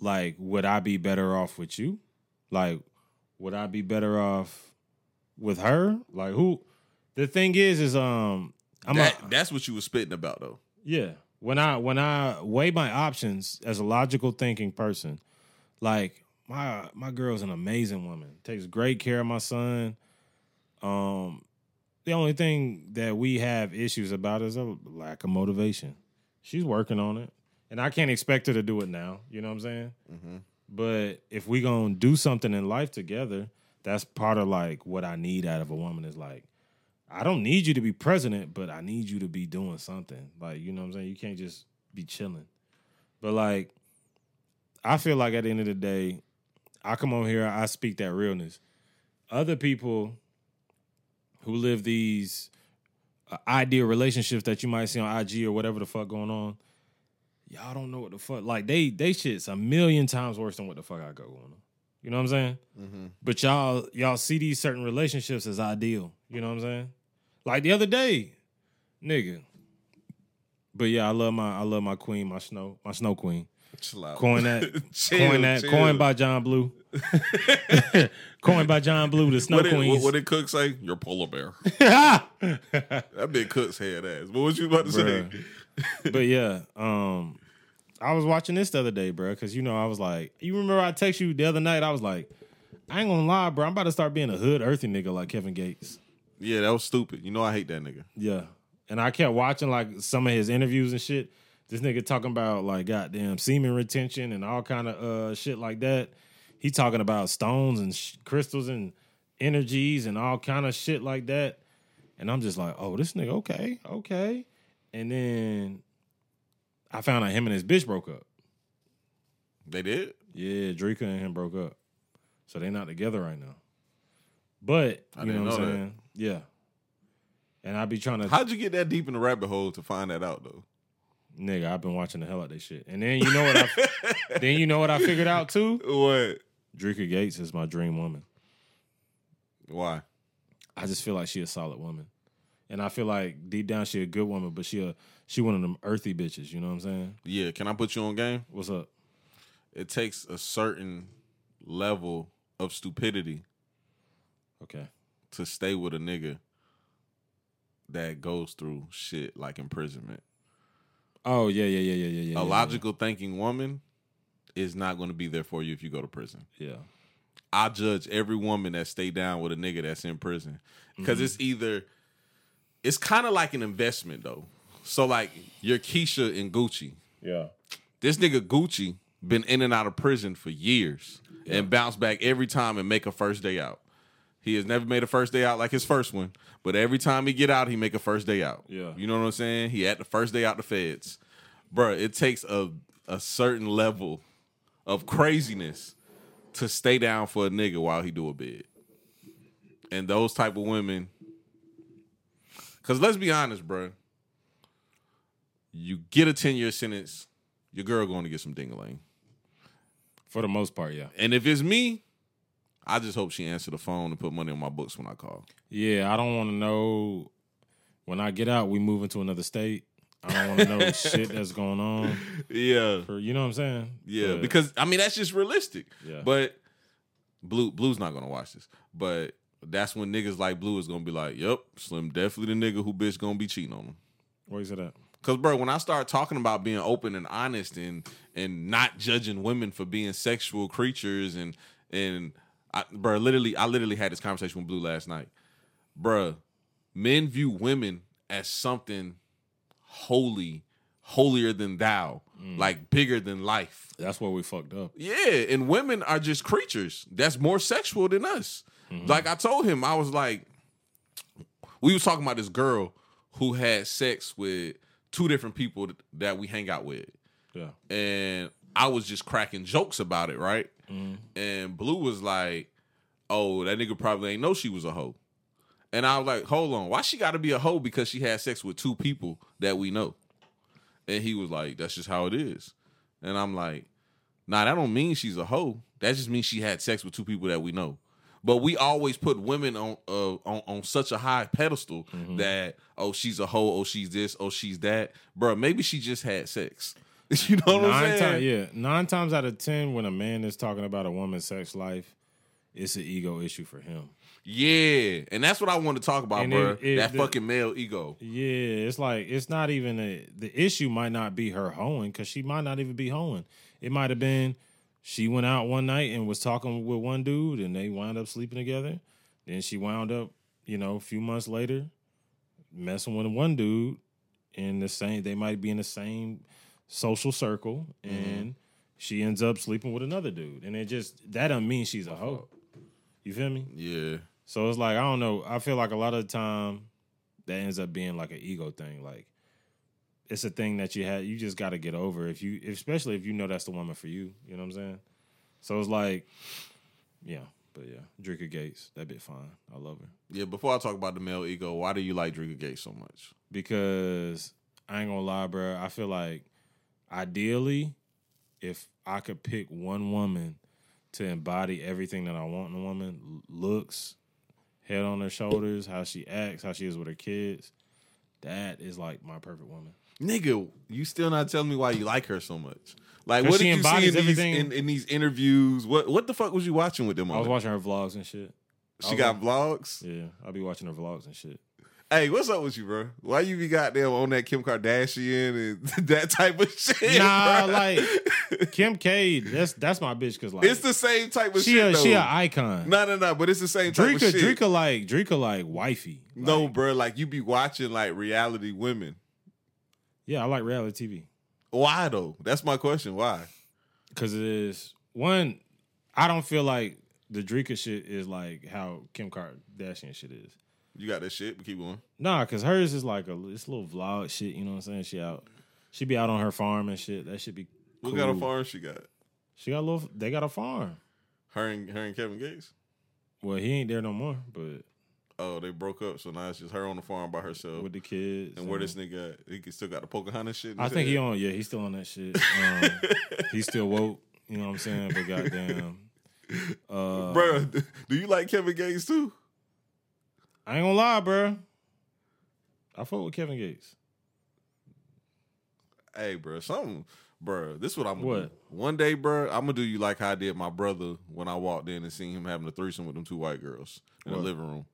like, would I be better off with you? Like, would I be better off with her? Like who the thing is is um I'm That- a, that's what you were spitting about, though. yeah. When I when I weigh my options as a logical thinking person, like my my girl's an amazing woman. Takes great care of my son. Um the only thing that we have issues about is a lack of motivation. She's working on it. And I can't expect her to do it now. You know what I'm saying? But if we gonna do something in life together, that's part of like what I need out of a woman is like, I don't need you to be president, but I need you to be doing something. Like, you know what I'm saying? You can't just be chilling. But like, I feel like at the end of the day, I come on here, I speak that realness. Other people who live these uh, ideal relationships that you might see on IG or whatever the fuck going on, y'all don't know what the fuck. Like they they shit's a million times worse than what the fuck I got going on. You know what I'm saying? But y'all y'all see these certain relationships as ideal. You know what I'm saying? Like the other day, nigga. But yeah, I love my I love my queen, my snow, my snow queen. Coin that, Chill, coin that, chill. coined by John Blue. coin by John Blue, the snow What queen. what, what did Cook say? Your polar bear. that big Cook's head ass. What was you about to say? but yeah, um, I was watching this the other day, bro, because you know I was like, you remember I text you the other night? I was like, I ain't gonna lie, bro, I'm about to start being a hood earthy nigga like Kevin Gates. Yeah, that was stupid. You know I hate that nigga. Yeah, and I kept watching like some of his interviews and shit. This nigga talking about like goddamn semen retention and all kind of uh shit like that. He talking about stones and sh- crystals and energies and all kind of shit like that. And I'm just like, oh, this nigga, okay, okay. And then I found out him and his bitch broke up. They did. Yeah, Dreka and him broke up. So they not together right now. But I you know what I'm know that. saying? Yeah. And I be trying to How'd you get that deep in the rabbit hole to find that out though? Nigga, I've been watching the hell out of this shit. And then you know what I then you know what I figured out too? What? Dreka Gates is my dream woman. Why? I just feel like she a solid woman. And I feel like deep down she a good woman, but she a she one of them earthy bitches, you know what I'm saying? Yeah, can I put you on game? What's up? It takes a certain level of stupidity Okay. to stay with a nigga that goes through shit like imprisonment. Oh yeah, yeah, yeah, yeah, yeah, yeah. a yeah, logical thinking woman is not going to be there for you if you go to prison. Yeah. I judge every woman that stay down with a nigga that's in prison because mm-hmm. it's either it's kind of like an investment though. So like your Keyshia and Gucci, Yeah. this nigga Gucci been in and out of prison for years and bounce back every time and make a first day out. He has never made a first day out like his first one, but every time he get out, he make a first day out. Yeah. you know what I'm saying? He had the first day out the feds, Bruh, It takes a a certain level of craziness to stay down for a nigga while he do a bid, and those type of women. Cause let's be honest, bruh. You get a ten year sentence, your girl going to get some dingaling. For the most part, yeah. And if it's me, I just hope she answer the phone and put money on my books when I call. Yeah, I don't want to know when I get out, we move into another state. I don't want to know shit that's going on. Yeah. For, you know what I'm saying? Yeah, But- because I mean that's just realistic. Yeah. But Blue Blue's not gonna watch this. But that's when niggas like Blue is gonna be like, "Yep, Slim definitely the nigga who bitch gonna be cheating on him." where is it at? Cause bro, when I start talking about being open and honest and and not judging women for being sexual creatures and and I, bro, literally, I literally had this conversation with Blue last night, bro. Men view women as something holy, holier than thou, mm. like bigger than life. That's where we fucked up. Yeah, and women are just creatures that's more sexual than us. Mm-hmm. Like I told him, I was like, we was talking about this girl who had sex with two different people that we hang out with, Yeah. and I was just cracking jokes about it, right? Mm-hmm. And Blue was like, "Oh, that nigga probably ain't know she was a hoe." And I was like, "Hold on, why she got to be a hoe because she had sex with two people that we know?" And he was like, "That's just how it is." And I'm like, "Nah, that don't mean she's a hoe. That just means she had sex with two people that we know." But we always put women on uh, on on such a high pedestal that oh she's a hoe, oh she's this, oh she's that, bro. Maybe she just had sex. you know what I'm saying? times, yeah, nine times out of ten, when a man is talking about a woman's sex life, it's an ego issue for him. Yeah, and that's what I want to talk about, And bro. it- it- that the- fucking male ego. Yeah, it's like it's not even a the issue might not be her hoeing because she might not even be hoeing. It might have been she went out one night and was talking with one dude and they wound up sleeping together. Then she wound up, you know, a few months later, messing with one dude in the same they might be in the same social circle mm-hmm. and she ends up sleeping with another dude. And it just that doesn't mean she's a hoe. You feel me? Yeah, So it's like I don't know. I feel like a lot of the time that ends up being like an ego thing. Like it's a thing that you had. You just got to get over if you, especially if you know that's the woman for you. You know what I'm saying? So it's like, yeah, but yeah, Dreka Gates, that bit fine. I love her yeah. Before I talk about the male ego, why do you like Dreka Gates so much? because I ain't gonna lie, bro. I feel like ideally, if I could pick one woman to embody everything that I want in a woman looks head on her shoulders, how she acts, how she is with her kids, that is like my perfect woman. Nigga, you still not telling me why you like her so much? Like, what did you see in these, in, in these interviews? What what the fuck was you watching with them? I was watching her vlogs and shit. She got vlogs. Yeah, I'll be watching her vlogs and shit. Hey, what's up with you, bro? Why you be goddamn on that Kim Kardashian and that type of shit? Nah, bro? like Kim K, that's that's my bitch because like it's the same type of she shit. a, though. she an icon. No, no, no. But it's the same type Dreka, of shit. Dreka like Dreka like wifey. no, bro. Like you be watching like reality women. Yeah, I like reality TV. Why though? That's my question. Why? because it is one. I don't feel like the Dreka shit is like how Kim Kardashian shit is. You got that shit, but keep going. Nah, because hers is like a it's a little vlog shit. You know what I'm saying? She out, she be out on her farm and shit. That should be. What cool. kind of farm she got? She got a little. They got a farm. Her and her and Kevin Gates. Well, he ain't there no more, but Oh, they broke up, so now it's just her on the farm by herself. with the kids. and where this nigga at? He still got the Pocahontas shit. I think he on. Yeah, he's still on that shit. Um, he's still woke. You know what I'm saying? But goddamn, uh, Bro, do you like Kevin Gates too? I ain't gonna lie, bro. I fuck with Kevin Gates. Hey, bro, something, bro. This is what I'm gonna What? do. One day, bro, I'm gonna do you like how I did my brother when I walked in and seen him having a threesome with them two white girls in What? the living room.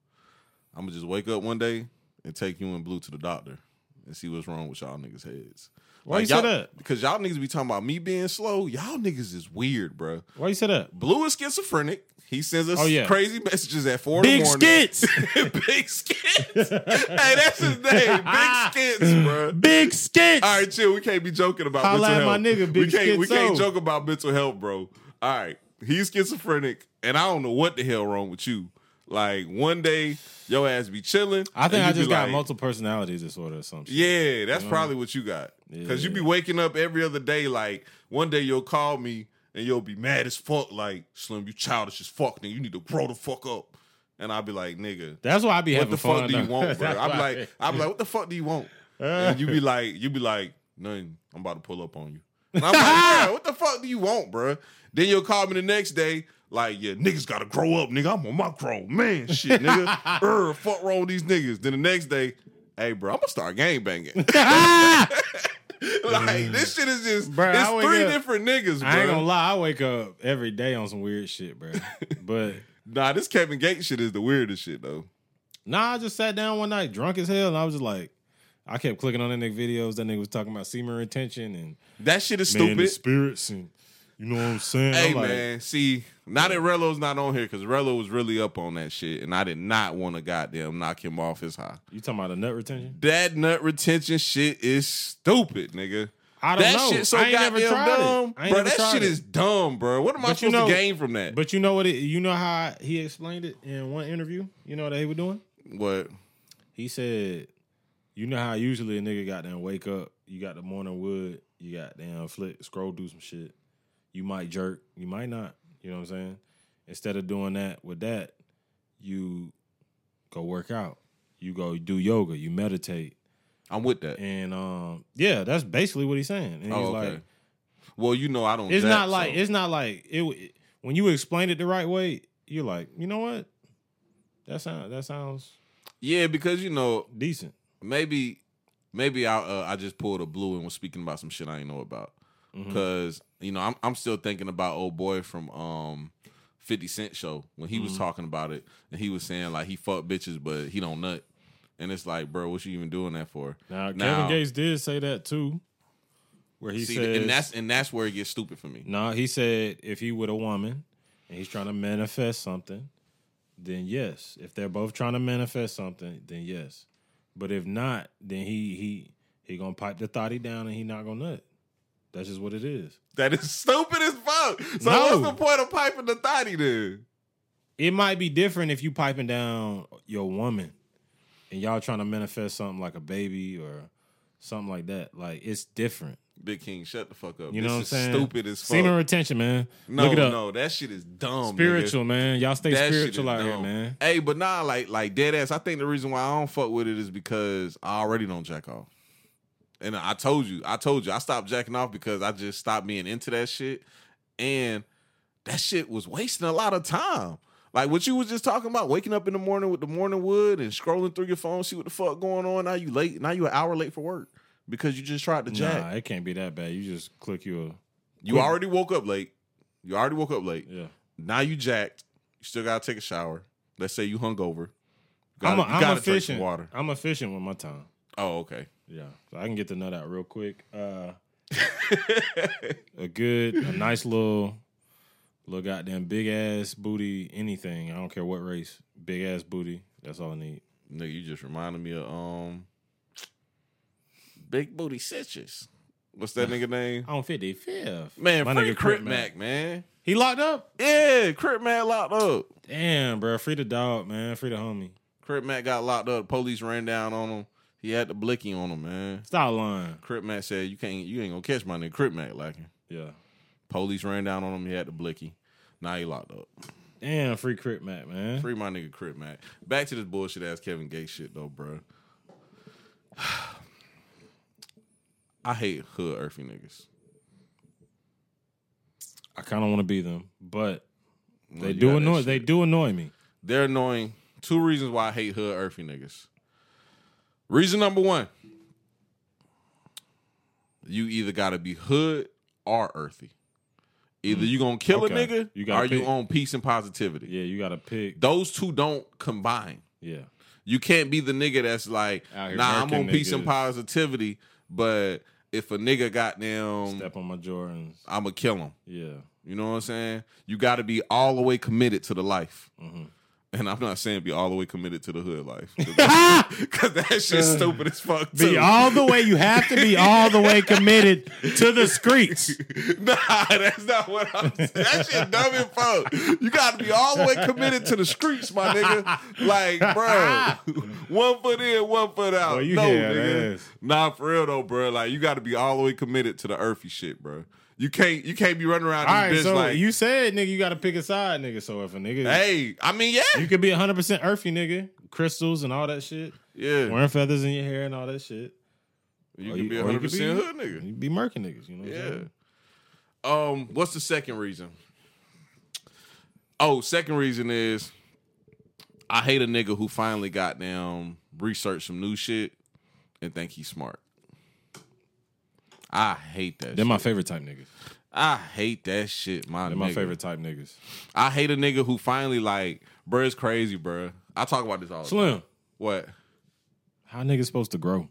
I'm gonna just wake up one day and take you and Blue to the doctor and see what's wrong with y'all niggas' heads. Why you say that? Because y'all niggas be talking about me being slow. Y'all niggas is weird, bro. Why you say that? Blue is schizophrenic. He sends us Oh, yeah. crazy messages at four Big in the morning. skits. Big skits. hey, that's his name. Big skits, bro. Big skits. All right, chill. We can't be joking about Holla mental at my health. nigga, we can't. We can't joke about mental health, bro. All right, he's schizophrenic, and I don't know what the hell wrong with you. Like one day, your ass be chilling. I think I just got like, multiple personality disorder or something. Yeah, that's probably what you got. Because you be waking up every other day. Like one day you'll call me and you'll be mad as fuck. Like Slim, you childish as fuck. Nigga, you need to grow the fuck up. And I'll be like, nigga, That's why I be what having the fuck do you want, bro? I'm like, I'm like, what the fuck do you want? And you be like, you be like, nothing. I'm about to pull up on you. And I'm like, what the fuck do you want, bro? Then you'll call me the next day, like, yeah, niggas gotta grow up, nigga. I'm on my grown man shit, nigga. er, fuck wrong with these niggas. Then the next day, hey, bro, I'm gonna start gang banging. like this shit is just, I it's three up- different niggas, bro. I ain't gonna lie, I wake up every day on some weird shit, bro. But Nah, this Kevin Gates shit is the weirdest shit though. nah, I just sat down one night drunk as hell, and I was just like, I kept clicking on that nigga videos. That nigga was talking about semen retention and That shit is man, the stupid. spirits, and you know what I'm saying. Hey I'm like, man, see, now that Rello's not on here because Rello was really up on that shit, and I did not want to goddamn knock him off his high. you talking about the nut retention? That nut retention shit is stupid, nigga. I don't that know. shit so I ain't never goddamn it. dumb, I ain't bro. That shit it. is dumb, bro. What am I But you supposed to know- gain from that? But you know what? It, you know how he explained it in one interview. You know what he was doing? what? He said, "You know how usually a nigga got them wake up. You got the morning wood. You got damn flick, scroll, do some shit. You might jerk. You might not. You know what I'm saying? Instead of doing that with that, you go work out. You go do yoga. You meditate. I'm with that. And um, yeah, that's basically what he's saying. And he's Oh, okay. like, Well, you know I don't. it's jack, not like so- it's not like it. When you explain it the right way, you're like, you know what? That sounds. that sounds yeah, because you know decent. maybe maybe I uh, I just pulled a blue and was speaking about some shit I ain't know about Mm-hmm. You know I'm I'm still thinking about old boy from um 50 Cent show when he Mm-hmm. was talking about it and he was saying like he fuck bitches but he don't nut and it's like bro what you even doing that for Now, Now- Kevin Gates did say that too, where he See, said, and that's and that's where it gets stupid for me "No, he said if he with a woman and he's trying to manifest something, then yes. If they're both trying to manifest something, then yes. But if not, then he he he gonna pipe the thotty down and he not gonna nut. That's just what it is. that is stupid as fuck so No. what's the point of piping the thotty then It might be different if you piping down your woman and y'all trying to manifest something like a baby or something like that. Like it's different. Big King shut the fuck up You this know what I'm saying? stupid as fuck Semen retention, man. no Look it up. no that shit is dumb nigga. Spiritual, man. Y'all stay That spiritual out here, man. Hey, but nah, like like dead ass. I think the reason why I don't fuck with it is because I already don't jack off. And I told you, I told you, I stopped jacking off because I just stopped being into that shit, and that shit was wasting a lot of time. Like what you was just talking about, waking up in the morning with the morning wood and scrolling through your phone, see what the fuck going on. Now you late. Now you an hour late for work because you just tried to jack. Nah, it can't be that bad. You just click your you already woke up late. You already woke up late. yeah. Now you jacked. You still gotta take a shower. Let's say you hungover. You I'm, gotta, a, I'm gotta drink some efficient. water. I'm efficient with my time. Oh, okay. Yeah, so I can get the nut out real quick. Uh, a good, a nice little, little goddamn big ass booty. Anything. I don't care what race. Big ass booty. That's all I need. Nigga, you just reminded me of um Big Booty Citrus. What's that nigga name? On fifty fifth. Man, my free nigga Crip Mac, man. He locked up. Yeah, Crip Mac locked up. Damn, bro. Free the dog, man. Free the homie. Crip Mac got locked up. Police ran down on him. He had the blicky on him, man. Stop lying. Crip Mac said, "You can't, you ain't gonna catch my nigga Crip Mac lacking." Yeah. Police ran down on him. He had the blicky. Now he locked up. Damn, free Crip Mac, man. Free my nigga Crip Mac. Back to this bullshit ass Kevin Gates shit though, bro. I hate hood earthy niggas. I kind of want to be them, but they do annoy. They do annoy me. They're annoying. Two reasons why I hate hood earthy niggas. Reason number one. You either gotta be hood or earthy. Either you gonna kill Okay. a nigga You gotta or you pick. on peace and positivity. Yeah, you got to pick. Those two don't combine. Yeah, You can't be the nigga that's like, Out here nah, I'm murking on peace and niggas. positivity, but if a nigga got them, step on my Jordans. I'ma kill him. Yeah, You know what I'm saying? You got to be all the way committed to the life. Mm-hmm. And I'm not saying be all the way committed to the hood life. Because that shit's uh, stupid as fuck, too. be all the way. You have to be all the way committed to the streets. nah, that's not what I'm saying. That shit dumb and fuck. You got to be all the way committed to the streets, my nigga. Like, bro, one foot in, one foot out. Boy, no, nigga. Nah, for real though, bro. Like, you got to be all the way committed to the earthy shit, bro. You can't, you can't be running around All this right, bitch so like, you said nigga, you got to pick a side, nigga. So if a nigga, hey, I mean, yeah, you could be 100 percent earthy, nigga, crystals and all that shit, yeah. wearing feathers in your hair and all that shit. You Or can be or 100 could percent hood nigga. You be murking niggas, you know. What I'm Yeah. saying? Um, what's the second reason? Oh, second reason is I hate a nigga who finally got down, researched some new shit, and think he's smart. I hate that. They're shit. my favorite type niggas. I hate that shit, my They're my nigga. favorite type niggas. I hate a nigga who finally like, bruh, it's crazy, bruh. I talk about this all the time. Slim, What? how niggas supposed to grow?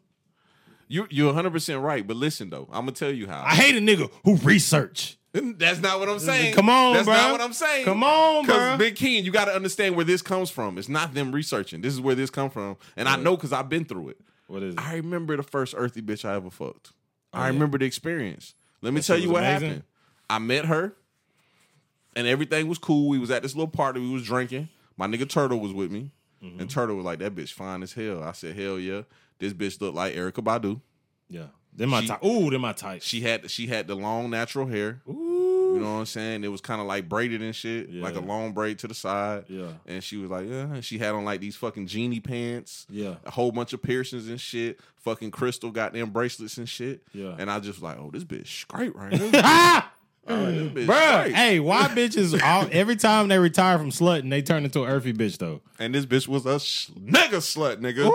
You you're 100 percent right, but listen though, I'm gonna tell you how. I hate a nigga who research. That's not what I'm saying. Come on, That's bruh. not what I'm saying. Come on, Because. Big King, you got to understand where this comes from. It's not them researching. This is where this come from, and I know because I've been through it. What is it? I remember the first earthy bitch I ever fucked. I yeah. remember the experience. Let me That tell you what amazing. happened. I met her, and everything was cool. We was at this little party. We was drinking. My nigga Turtle was with me, Mm-hmm. and Turtle was like, "That bitch fine as hell." I said, "Hell yeah." This bitch looked like Erykah Badu. Yeah. Then my She- type. Ooh, then my type. She had she had the long natural hair. Ooh. You know what I'm saying? It was kind of like braided and shit, like a long braid to the side. Yeah. And she was like, yeah. And she had on like these fucking genie pants. Yeah. A whole bunch of piercings and shit. Fucking crystal goddamn bracelets and shit. Yeah. And I just like, oh, this bitch straight right here. Ah! All right, this bitch Bruh, hey, why bitches all, every time they retire from slutting, they turn into an earthy bitch though? And this bitch was a sh- mega slut, nigga.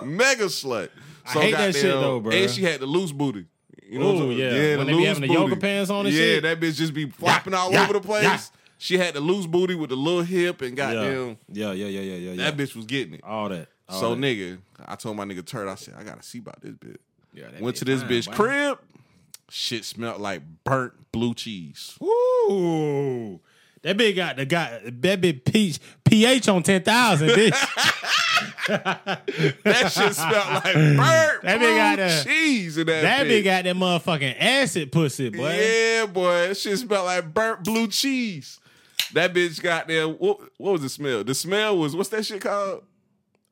Woo! Mega slut. I hate that shit, goddamn- though, bruh. And she had the loose booty. You know what I'm Ooh, saying? yeah. When they be having the yoga pants on and yeah, shit. that bitch just be flopping all yeah, over the place. yeah. She had the loose booty with the little hip and Yeah. goddamn. yeah, yeah, yeah, yeah, yeah. That bitch was getting it. all that. all so that. nigga, I told my nigga Turd, I said, I gotta see about this bitch. Yeah, Went to this bitch crib. Shit smelled like burnt blue cheese. Ooh. That bitch got the got that bitch peach pH on ten thousand, bitch. That shit smelled like burnt That bitch got cheese in that, that bitch. got that motherfucking acid pussy, boy. Yeah, boy. That shit smelled like burnt blue cheese. That bitch got there. What, what was the smell? The smell was what's that shit called?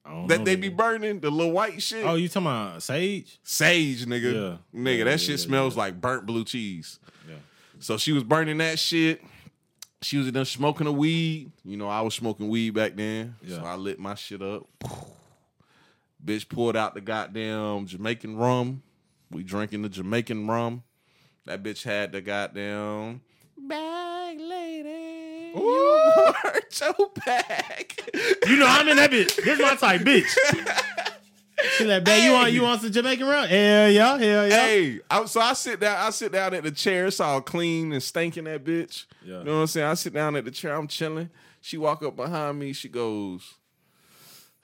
That know, they nigga. be burning the little white shit. Oh, you talking about sage? Sage, nigga. Yeah. Nigga, Yeah, that yeah, shit smells like burnt blue cheese. Yeah. So she was burning that shit. She was there smoking a weed. You know, I was smoking weed back then. So I lit my shit up. Bitch pulled out the goddamn Jamaican rum. We drinking the Jamaican rum. That bitch had the goddamn bag lady. Ooh, hurt your back. You know I'm in that bitch. This my type, bitch. She like, babe, you want you want some Jamaican rum? Hell yeah, hell yeah. Hey, I, so I sit down. I sit down at the chair. It's all clean and stinking. That bitch. Yeah. You know what I'm saying? I sit down at the chair. I'm chilling. She walk up behind me. She goes.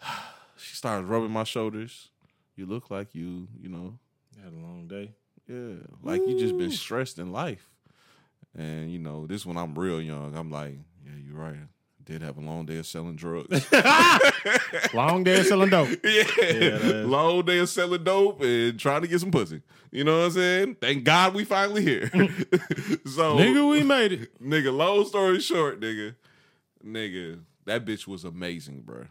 She starts rubbing my shoulders. You look like you. You know. Had a long day. Yeah. Like you just been stressed in life. And you know this when I'm real young. I'm like, yeah, you're right. Did have a long day of selling drugs. Long day of selling dope. Yeah, is. long day of selling dope and trying to get some pussy. You know what I'm saying? Thank God we finally here. Mm. so, Nigga, we made it. nigga, long story short, nigga, nigga, that bitch was amazing, bro.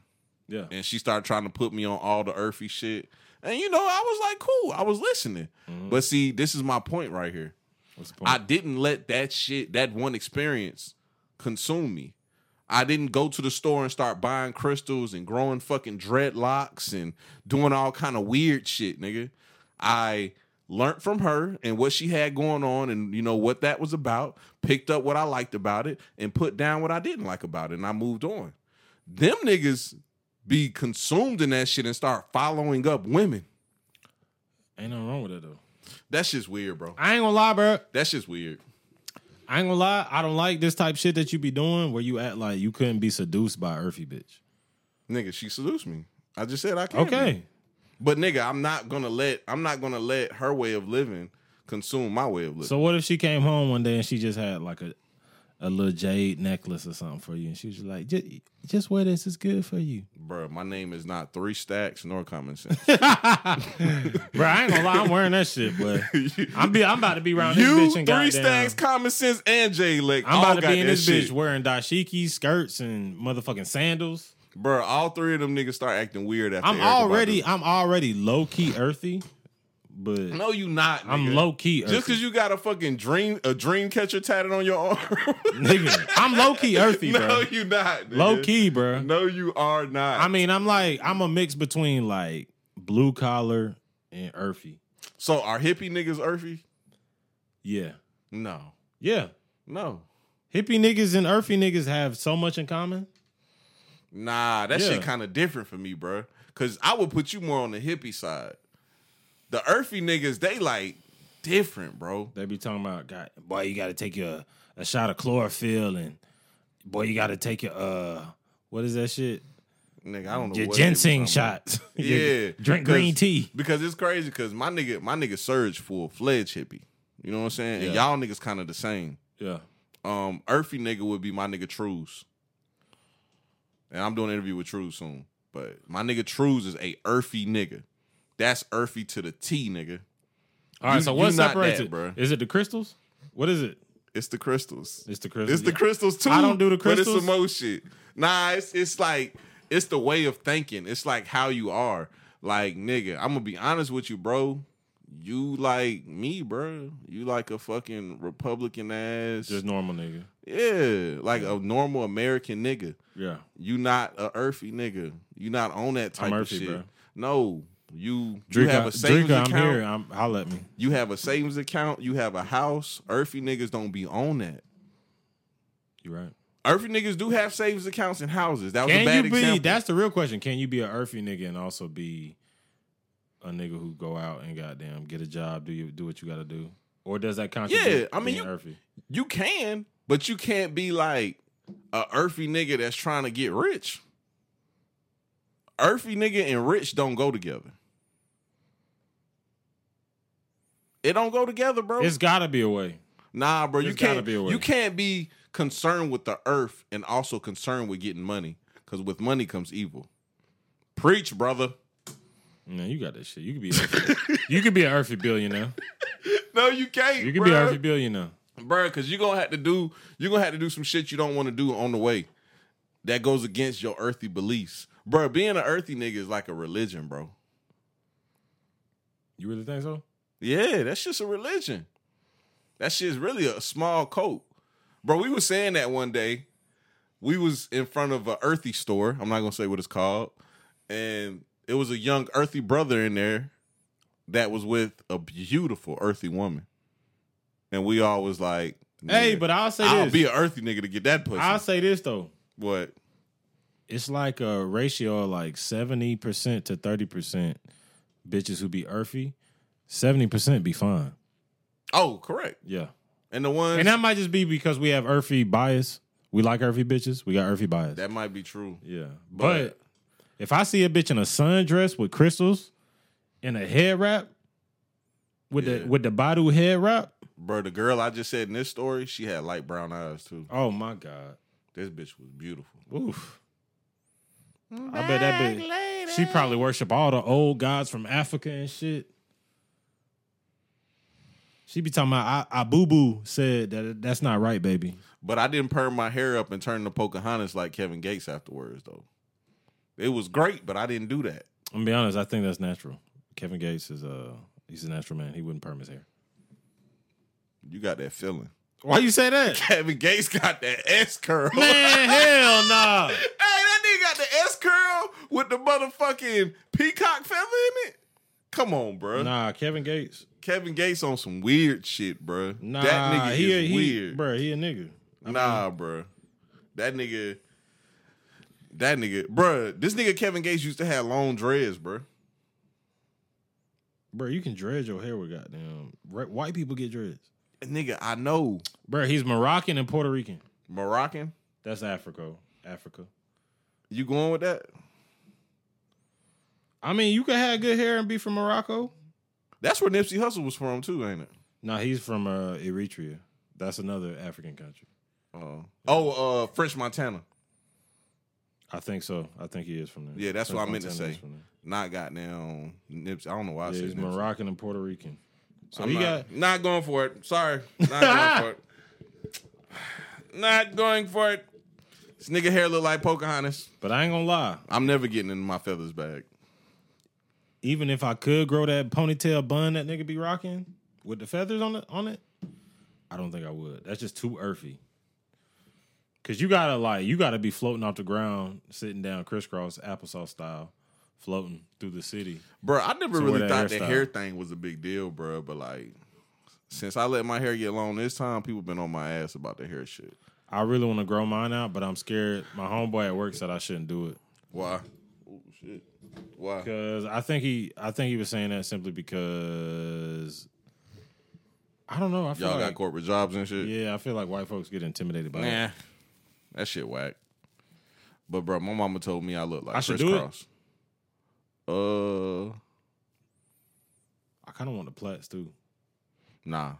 Yeah. And she started trying to put me on all the earthy shit, and you know, I was like, cool, I was listening. Mm-hmm. But see, this is my point right here. What's the point? I didn't let that shit, that one experience, consume me. I didn't go to the store and start buying crystals and growing fucking dreadlocks and doing all kind of weird shit, nigga. I learned from her and what she had going on and you know what that was about, picked up what I liked about it and put down what I didn't like about it and I moved on. Them niggas be consumed in that shit and start following up women. Ain't nothing wrong with that though. That's just weird, bro. I ain't gonna lie, bro. That's just weird. I ain't gonna lie. I don't like this type shit that you be doing where you act like you couldn't be seduced by earthy bitch. Nigga, she seduced me. I just said I can't. be. Okay. But nigga, I'm not gonna let I'm not gonna let her way of living consume my way of living. So what if she came home one day and she just had like a a little jade necklace or something for you, and she was just like, just, just wear this. It's good for you, Bruh, my name is not three stacks nor common sense. bro. I ain't gonna lie. I'm wearing that shit, but I'm be I'm about to be around you this bitch three goddamn- stacks, common sense, and J Lick. I'm about to be in this shit. bitch wearing dashiki skirts and motherfucking sandals. Bruh, all three of them niggas start acting weird after I'm Erykah already I'm already low key earthy, but No, you not. I'm low key earthy. Just because you got a fucking dream a dream catcher tatted on your arm. nigga, I'm low key earthy, no, bro. you not. nigga. Low key, bro. No, you are not. I mean, I'm like I'm a mix between like blue collar and earthy. so are hippie niggas earthy? Yeah, No. yeah. No. Hippie niggas and earthy niggas have so much in common. Nah, that Yeah. shit kind of different for me, bro. Cause I would put you more on the hippie side. The earthy niggas, they like different, bro. They be talking about, God, boy, you got to take your a shot of chlorophyll, and boy, you got to take your uh, what is that shit? Nigga, I don't know Your ginseng shots. Yeah, drink green tea. because it's crazy. Because my nigga, my nigga Surge full fledged hippie. You know what I'm saying? And y'all niggas kind of the same. Yeah, Um, earthy nigga would be my nigga Trues. And I'm doing an interview with Trues soon. But my nigga Trues is a earthy nigga. That's earthy to the T, nigga. All right, You- so what separates that, it? bruh. Is it the crystals? What is it? It's the crystals. It's the crystals. It's the crystals too. I don't do the But it's crystals. some shit. Nah, it's it's like it's the way of thinking. It's like how you are. Like nigga, I'm gonna be honest with you, bro. You like me, bro. You like a fucking Republican ass. Just normal nigga. yeah, like a normal American nigga. Yeah. You not a earthy nigga. You not on that type I'm of earthy, shit. bro. No, you you have a savings Dreka, I'm account. here. I'm, holla at me. You have a savings account. You have a house. Earthy niggas don't be on that. You're right. Earthy niggas do have savings accounts and houses. That was a Can bad you be? example. That's the real question. Can you be an earthy nigga and also be a nigga who go out and goddamn get a job, do you do what you got to do, or does that contribute? Yeah, I mean, you- earthy. you can, but you can't be like a earthy nigga that's trying to get rich. Earthy nigga and rich don't go together. It don't go together, bro. It's got to be a way. Nah, bro, you There's gotta can't. be a way. You can't be concerned with the earth and also concerned with getting money, because with money comes evil. Preach, brother. Man, you got that shit. You could be. You could be an earthy billionaire. No, you can't. You could be an earthy billionaire. bro. because you're gonna have to do you're gonna have to do some shit you don't want to do on the way. That goes against your earthy beliefs. bro. being an earthy nigga is like a religion, bro. You really think so? Yeah, that's just a religion. That shit's really a small coat. Bro, we was saying that one day. We was in front of a earthy store. I'm not gonna say what it's called. And it was a young earthy brother in there that was with a beautiful earthy woman. And we all was like, Hey, but I'll say I'll this. be an earthy nigga to get that pussy. I'll say this though. what? It's like a ratio of like seventy percent to thirty percent bitches who be earthy. Seventy percent be fine. Oh, correct. Yeah. And the ones And that might just be because we have earthy bias. We like earthy bitches. We got earthy bias. that might be true. yeah. But- But, if I see a bitch in a sundress with crystals and a head wrap with Yeah. the with the Badu head wrap, Bro, the girl I just said in this story, she had light brown eyes too. oh my God. This bitch was beautiful. Oof. I bet that bitch she probably worship all the old gods from Africa and shit. She be talking about I, I boo boo said that that's not right, baby. But I didn't perm my hair up and turn to Pocahontas like Kevin Gates afterwards, though. It was great, but I didn't do that. I'm gonna be honest, I think that's natural. Kevin Gates is uh he's a natural man. He wouldn't perm his hair. You got that feeling. Why you say that? Kevin Gates got that S curl. Man, hell nah. Hey, that nigga got the S curl with the motherfucking peacock feather in it. Come on, bro. Nah, Kevin Gates. Kevin Gates on some weird shit, bro. Nah, that nigga he, is he, weird. Bro, he a nigga. Nah, bro. That nigga. That nigga, bro. This nigga Kevin Gates used to have long dreads, bro. Bro, you can dread your hair with goddamn white people get dreads. Nigga, I know Bro, he's Moroccan and Puerto Rican. Moroccan. That's Africa. Africa. You going with that? I mean, you can have good hair and be from Morocco. That's where Nipsey Hussle was from too, ain't it? No, he's from uh, Eritrea. That's another African country. Uh, oh, uh, French Montana. I think so. I think he is from there. Yeah, that's what I meant to Montana is say. Not goddamn Nipsey. I don't know why I said he's Nipsey. Moroccan and Puerto Rican. So I'm he not, got not going for it. Sorry, not going for it. Not going for it. This nigga hair look like Pocahontas. But I ain't gonna lie. I'm never getting in my feathers bag. Even if I could grow that ponytail bun that nigga be rocking with the feathers on it on it, I don't think I would. That's just too earthy. Cause you gotta like you gotta be floating off the ground, sitting down crisscross applesauce style, floating through the city. Bro, I never So really wear that thought the hair thing was a big deal, bro. But like, since I let my hair get long this time, people been on my ass about the hair shit. I really want to grow mine out, but I'm scared. My homeboy at work said I shouldn't do it Why? Oh shit. Why? because I think he, I think he was saying that simply because I don't know. I feel Y'all got corporate jobs and shit. yeah, I feel like white folks get intimidated by Nah, it. that shit whack. But bro, my mama told me I look like I should do it? crisscross. Uh, I kind of want the plaits too. nah.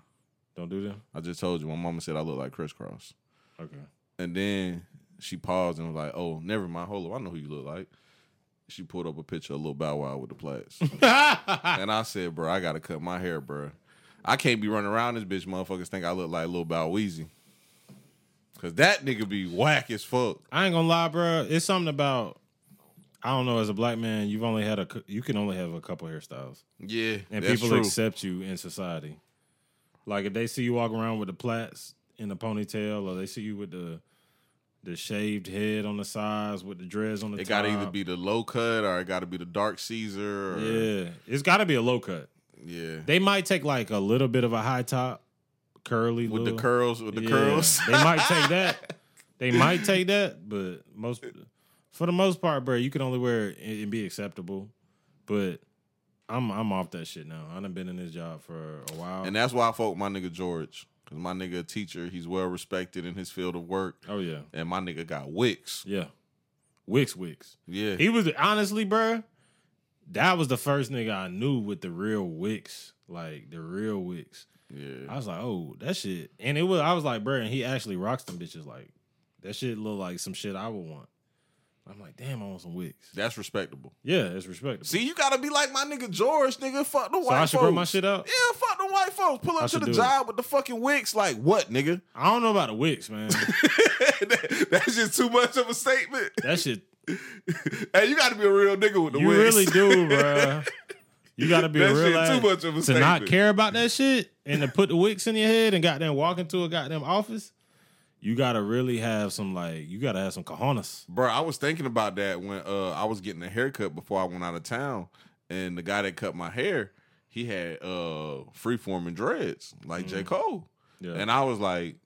Don't do them. I just told you. My mama said I look like crisscross. Okay. And then she paused and was like, "Oh, never mind. Hold up, I know who you look like." She pulled up a picture of Lil Bow Wow with the plaits, and I said, "Bro, I gotta cut my hair, bro." I can't be running around this bitch. Motherfuckers think I look like Lil Bow Weezy. Cause that nigga be whack as fuck. I ain't gonna lie, bro. It's something about I don't know. As a black man, you've only had a you can only have a couple hairstyles, Yeah, and people true. accept you in society. Like if they see you walk around with the plaits in the ponytail, or they see you with the the shaved head on the sides with the dreads on the It top. It gotta either be the low cut or it gotta be the dark Caesar. Or, yeah. It's got to be a low cut. yeah. They might take like a little bit of a high top, curly With the curls, with the Yeah, curls. they might take that. They might take that, but most for the most part, bro, you can only wear it and and be acceptable. But I'm I'm off that shit now. I done been in this job for a while. And that's why I fuck my nigga George. Cause my nigga a teacher, he's well respected in his field of work. oh yeah, And my nigga got wicks. yeah. Wicks, Wicks. Yeah. He was honestly, bro. That was the first nigga I knew with the real Wicks, like the real Wicks. Yeah. I was like, oh, that shit. And it was, I was like, bro, and he actually rocks them bitches. Like, that shit look like some shit I would want. I'm like, damn, I want some wigs. That's respectable. Yeah, it's respectable. See, you gotta be like my nigga George, nigga. Fuck the white so I should folks. grow my shit out. Yeah, fuck the white folks. Pull I up to the do it. job with the fucking wigs. Like what, nigga? I don't know about the wigs, man. That- That's just too much of a statement. That shit, hey, you gotta be a real nigga with the wigs. you really do, bro. You got to be a real ass too much of a statement. to not care about that shit and to put the wigs in your head and goddamn walk into a goddamn office. You got to really have some like you got to have some cojones. Bro, I was thinking about that when uh, I was getting a haircut before I went out of town, and the guy that cut my hair, he had uh freeforming dreads like J Cole, Yeah, and I was like,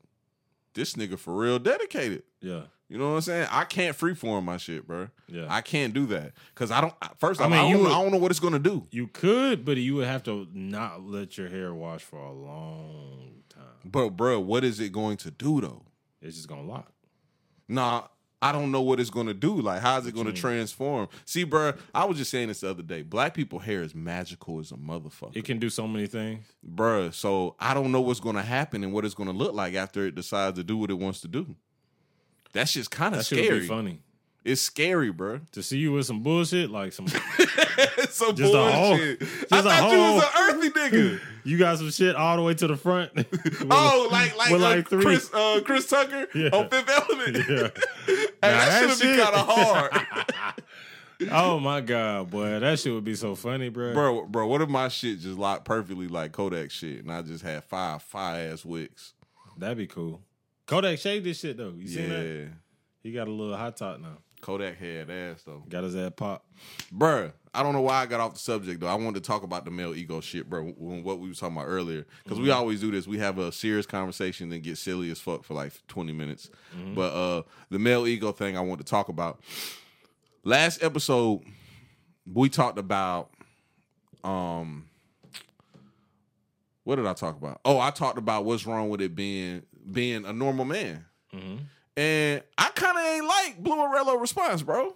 this nigga for real dedicated. yeah, You know what I'm saying? I can't freeform my shit, bro. yeah. I can't do that because I don't. First, I I, mean, I, don't, would- I don't know what it's gonna do. You could, but you would have to not let your hair wash for a long time. But bro, what is it going to do though? It's just gonna lock. Nah, I don't know what it's gonna do. Like, how's it gonna transform? See, bro, I was just saying this the other day. Black people hair is magical as a motherfucker. It can do so many things. bruh. So I don't know what's gonna happen and what it's gonna look like after it decides to do what it wants to do. That's just kind of That shit would scary. be funny It's scary, bruh. to see you with some bullshit, like some. some Just a whole- bullshit. just I thought you was whole- an earthy nigga. you got some shit all the way to the front. With oh, like like, with uh, like three- Chris uh, Chris Tucker Yeah. on Fifth Element. Yeah. Hey, that that should be kind of hard, oh my god, boy, that shit would be so funny, bro. bro. Bro, what if my shit just locked perfectly like Kodak shit, and I just had five fire ass wicks? That'd be cool. Kodak shaved this shit though. You seen that? Yeah, He got a little hot top now. Kodak had ass though. Got his ass pop. Bruh, I don't know why I got off the subject though. I wanted to talk about the male ego shit, bro. When what we was talking about earlier, because we always do this. We have a serious conversation and get silly as fuck for like twenty minutes. But uh, the male ego thing I want to talk about. Last episode, we talked about um, what did I talk about? Oh, I talked about what's wrong with it being being a normal man, and I kind of ain't like Blue Arello response, bro.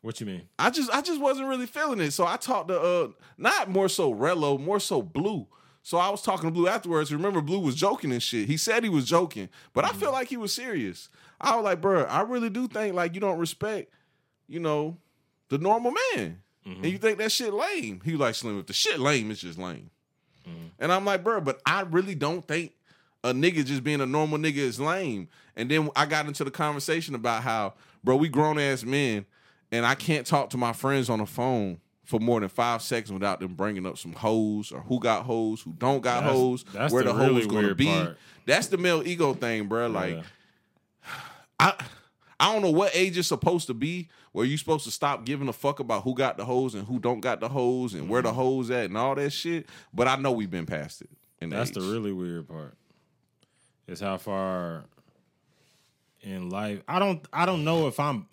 What you mean? I just I just wasn't really feeling it. So I talked to uh not more so Rello, more so Blue. So I was talking to Blue afterwards. Remember, Blue was joking and shit. He said he was joking, but I mm-hmm. feel like he was serious. I was like, bro, I really do think like you don't respect, you know, the normal man, mm-hmm. and you think that shit lame. He was like, Slim, if the shit lame, it's just lame. Mm-hmm. And I'm like, bro, but I really don't think a nigga just being a normal nigga is lame. And then I got into the conversation about how, bro, we grown ass men, and I can't talk to my friends on the phone for more than five seconds without them bringing up some hoes or who got hoes, who don't got That's- hoes, that's where the the, really hoes gonna be. part. That's the male ego thing, bro. Like, Yeah. I I don't know what age is supposed to be where you supposed to stop giving a fuck about who got the hoes and who don't got the hoes and Mm-hmm. where the hoes at and all that shit. But I know we've been past it. in That's the really weird part. Is how far in life I don't I don't know if I'm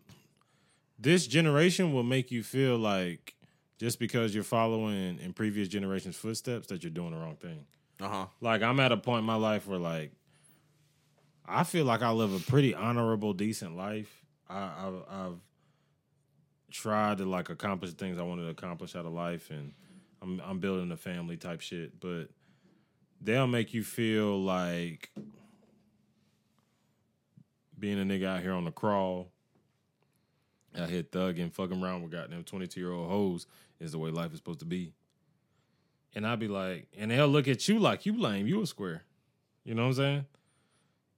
this generation will make you feel like just because you're following in previous generations' footsteps that you're doing the wrong thing. Uh-huh. Like I'm at a point in my life where like I feel like I live a pretty honorable, decent life. I, I've, I've tried to like accomplish the things I wanted to accomplish out of life, and I'm I'm building a family type shit. But they'll make you feel like being a nigga out here on the crawl, out here thugging, fucking around with goddamn 22 year old hoes is the way life is supposed to be. and I'd be like, and they'll look at you like you lame, you a square. You know what I'm saying?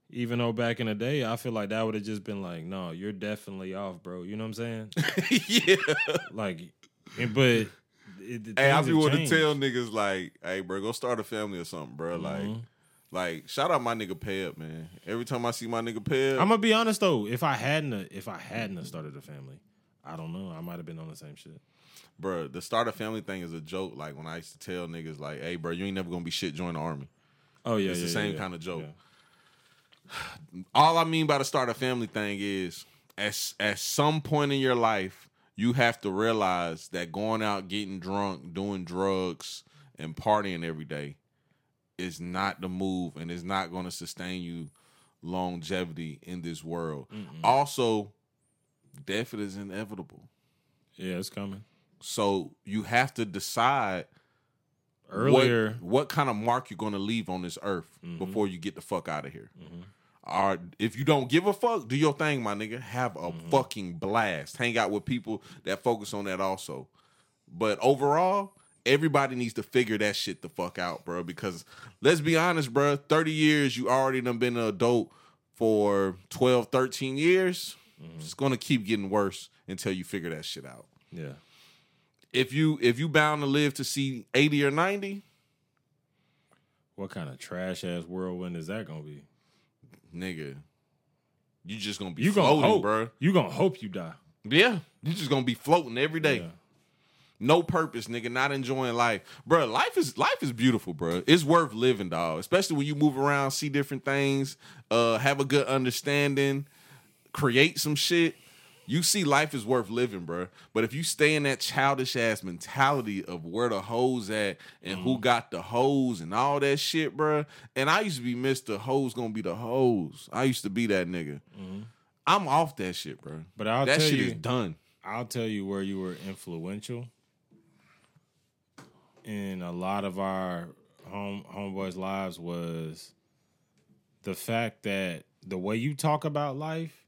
Even though back in the day, I feel like that would have just been like, no, you're definitely off, bro. You know what I'm saying? yeah. like, and, but it, Hey, I be want to tell niggas like, hey, bro, go start a family or something, bro. Like, Mhm. Like shout out my nigga Peb, man. Every time I see my nigga Peb, I'm gonna be honest though. If I hadn't, uh, if I hadn't started a family, I don't know. I might have been on the same shit. bro, the start a family thing is a joke. Like when I used to tell niggas like, hey, bro, you ain't never gonna be shit. Join the army. Oh yeah, It's the yeah, same yeah, kinda joke. yeah. all I mean by the start a family thing is at at some point in your life, you have to realize that going out getting drunk, doing drugs, and partying every day is not the move and is not going to sustain you longevity in this world. Also, death is inevitable. Yeah, it's coming. So you have to decide Earlier, what, what kind of mark you're going to leave on this earth Mm-hmm. before you get the fuck out of here. Or if you don't give a fuck, do your thing, my nigga. Have a Mm-hmm. fucking blast. Hang out with people that focus on that also. But overall, everybody needs to figure that shit the fuck out, bro. Because let's be honest, bro. 30 years, you already done been an adult for 12, 13 years. Mm-hmm. It's gonna keep getting worse until you figure that shit out. yeah. If you if you bound to live to see 80 or 90, What kind of trash ass whirlwind is that gonna be? nigga, you just gonna be You gonna hope, bro. You gonna hope you die. Yeah, you just gonna be floating every day. Yeah. No purpose, nigga. Not enjoying life, bro. Life is life is beautiful, bro. It's worth living, dog. Especially when you move around, see different things, uh, have a good understanding, create some shit. You see, life is worth living, bro. But if you stay in that childish ass mentality of where the hoes at and who got the hoes and all that shit, bro. And I used to be Mister Hoes gonna be the hoes. I used to be that nigga. I'm off that shit, bro. But I'll that tell shit you, is done. I'll tell you where you were influential in a lot of our home homeboys' lives was the fact that the way you talk about life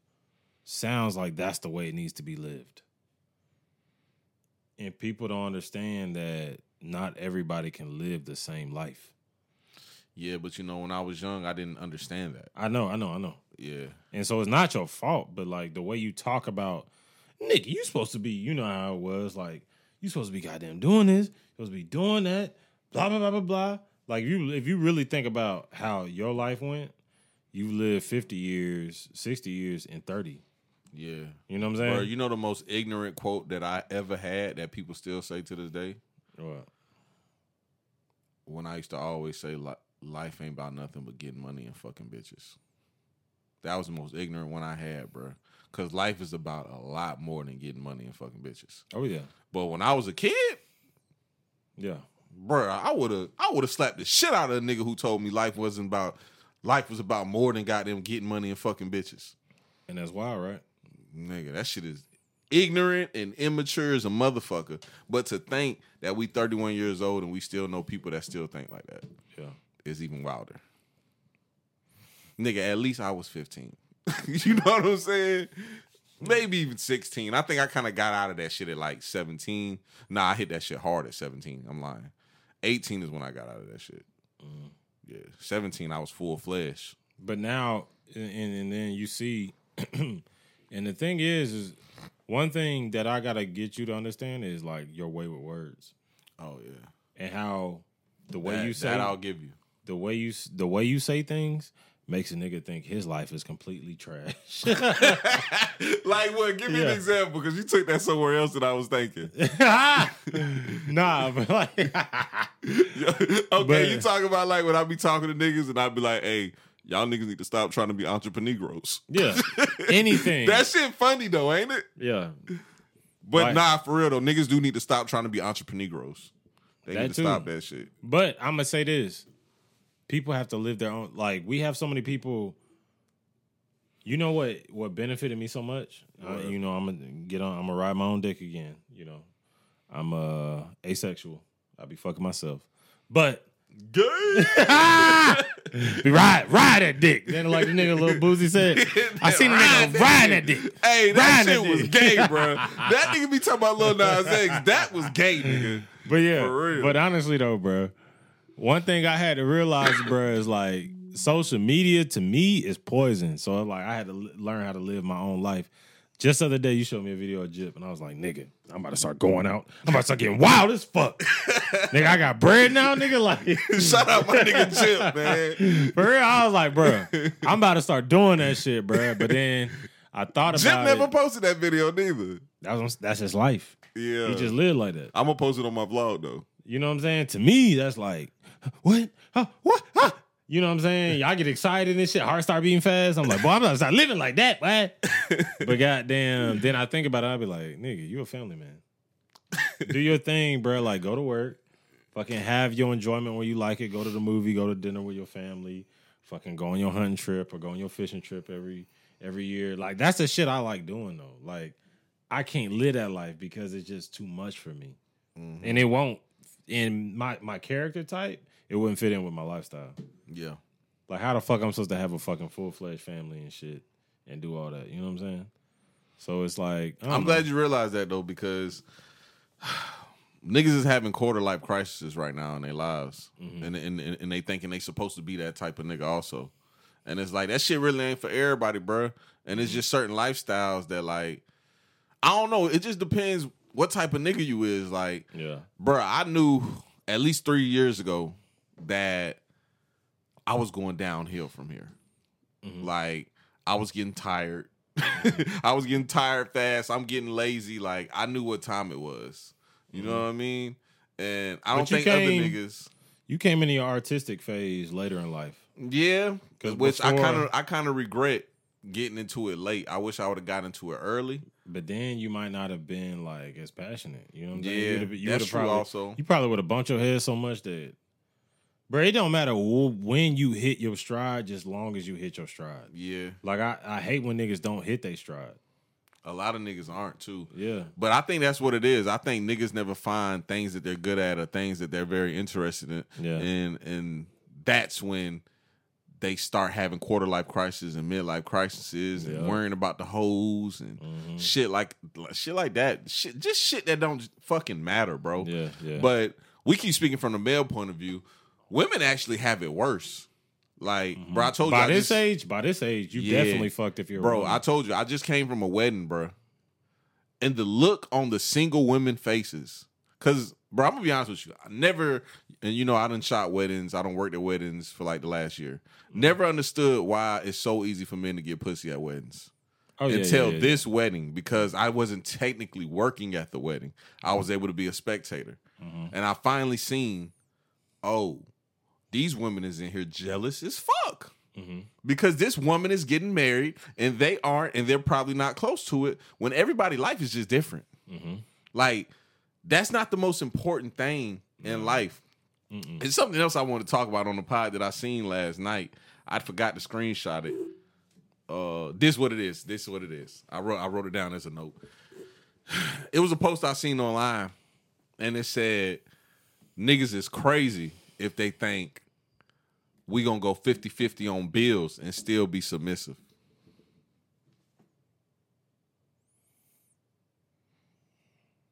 sounds like that's the way it needs to be lived. And people don't understand that not everybody can live the same life. Yeah, but you know, when I was young, I didn't understand that. I know, I know, I know. Yeah. And so it's not your fault, but like the way you talk about Nick, you supposed to be, you know how it was, like you supposed to be goddamn doing this, you supposed to be doing that, blah blah blah blah blah. Like you if you really think about how your life went, you lived 50 years, 60 years, and 30. Yeah. You know what I'm saying? Bro, you know the most ignorant quote that I ever had that people still say to this day? What? When I used to always say, "Li- life ain't about nothing but getting money and fucking bitches. That was the most ignorant one I had, bro. Because life is about a lot more than getting money and fucking bitches. Oh yeah. But when I was a kid, Yeah. bro, I would have I would have slapped the shit out of a nigga who told me life wasn't about life was about more than goddamn getting money and fucking bitches. And that's wild, right? Nigga, that shit is ignorant and immature as a motherfucker. But to think that we 31 years old and we still know people that still think like that Yeah. is even wilder. Nigga, at least I was 15. you know what I'm saying? Maybe even 16. I think I kind of got out of that shit at like 17. Nah, I hit that shit hard at 17. I'm lying. 18 is when I got out of that shit. Mm. Yeah. 17, I was full flesh. But now, and, and then you see, and the thing is, is one thing that I gotta get you to understand is like your way with words Oh, yeah. and how the way That, you say that I'll give you. the way you the way you say things makes a nigga think his life is completely trash. like what? Give me Yeah. an example because you took that somewhere else that I was thinking. nah, but like, okay, But- you talk about like when I be talking to niggas and I be like, "Hey, y'all niggas need to stop trying to be entrepreneurs." yeah, anything. that shit funny though, ain't it? yeah, But Right. nah, for real though, niggas do need to stop trying to be entrepreneurs. They need to too. stop that shit. But I'm gonna say this: people have to live their own. Like we have so many people. You know what? What benefited me so much? Uh, you know, I'm gonna get on. I'm gonna ride my own dick again. You know, I'm uh asexual. i'll be fucking myself, but Gay. be ride ride that dick. Then like the nigga little Boosie said, I seen Ride nigga ride that dick. Hey, that Ride shit that was gay, bro. That nigga be talking about Lil Nas X. That was gay, nigga. But yeah, For real. but honestly though, bro, one thing I had to realize, bro, is like social media to me is poison. So like I had to l- learn how to live my own life. Just the other day, you showed me a video of Chip, and I was like, "Nigga, I'm about to start going out. I'm about to start getting wild as fuck. nigga, I got bread now, nigga. Like, Shout out my nigga Chip, man. for real, I was like, bro, I'm about to start doing that shit, bro. But then I thought about Chip never it. posted that video neither. That was, that's his life. Yeah. He just lived like that. I'm gonna post it on my vlog though. You know what I'm saying? To me, that's like, what? Huh? What? Huh? You know what I'm saying? Y'all get excited and shit. Heart start beating fast. I'm like, boy, I'm not start living like that, boy. but goddamn, then I think about it. I be like, nigga, you a family man. Do your thing, bro. Like, go to work. Fucking have your enjoyment when you like it. Go to the movie. Go to dinner with your family. Fucking go on your hunting trip or go on your fishing trip every every year. Like, that's the shit I like doing though. Like, I can't live that life because it's just too much for me, mm-hmm. and it won't. In my my character type, it wouldn't fit in with my lifestyle. Yeah. Like, how the fuck I'm supposed to have a fucking full fledged family and shit and do all that? You know what I'm saying? So it's like I'm know. glad you realized that though, because niggas is having quarter life crises right now in their lives, Mm-hmm. and, and and they thinking they supposed to be that type of nigga also, and it's like that shit really ain't for everybody, bro. And Mm-hmm. it's just certain lifestyles that like I don't know. It just depends what type of nigga you is. Like, Yeah. bro, I knew at least three years ago that I was going downhill from here. Mm-hmm. Like I was getting tired. I was getting tired fast. I'm getting lazy. Like I knew what time it was. You know what I mean? And I don't Mm-hmm. But think other came- niggas. You came into your artistic phase later in life. Yeah, which I kind of I kind of regret getting into it late. I wish I would have gotten into it early. But then you might not have been like as passionate. You know what I'm saying? Yeah, you that's true also. you probably would have bumped your head so much that, bro, it don't matter when you hit your stride, just long as you hit your stride. Yeah, Like I, I hate when niggas don't hit their stride. a lot of niggas aren't too. Yeah. But I think that's what it is. I think niggas never find things that they're good at or things that they're very interested in. Yeah. And and that's when they start having quarter life crises and midlife crises and Yeah. worrying about the hoes and mm-hmm. shit like shit like that. Shit just shit that don't fucking matter, bro. Yeah, yeah. But we keep speaking from the male point of view. Women actually have it worse. Like, bro, I told you By this just- age, by this age, you Yeah. definitely fucked if you're a Bro. I told you, I just came from a wedding, bro. And the look on the single women faces. Cause, bro, I'm gonna be honest with you. I never, and you know, I didn't shot weddings. I don't work at weddings for like the last year. Mm-hmm. Never understood why it's so easy for men to get pussy at weddings. oh, yeah, until yeah, yeah. this wedding, because I wasn't technically working at the wedding. I was able to be a spectator. Mm-hmm. And I finally seen, oh, these women is in here jealous as fuck. Mm-hmm. because this woman is getting married and they aren't and they're probably not close to it when everybody life is just different. Mm-hmm. like that's not the most important thing in life. It's something else i want to talk about on the pod that i seen last night. I forgot to screenshot it. Uh this what it is. This is what it is. I wrote i wrote it down as a note. It was a post i seen online and it said niggas is crazy if they think we gonna go 50-50 on bills and still be submissive.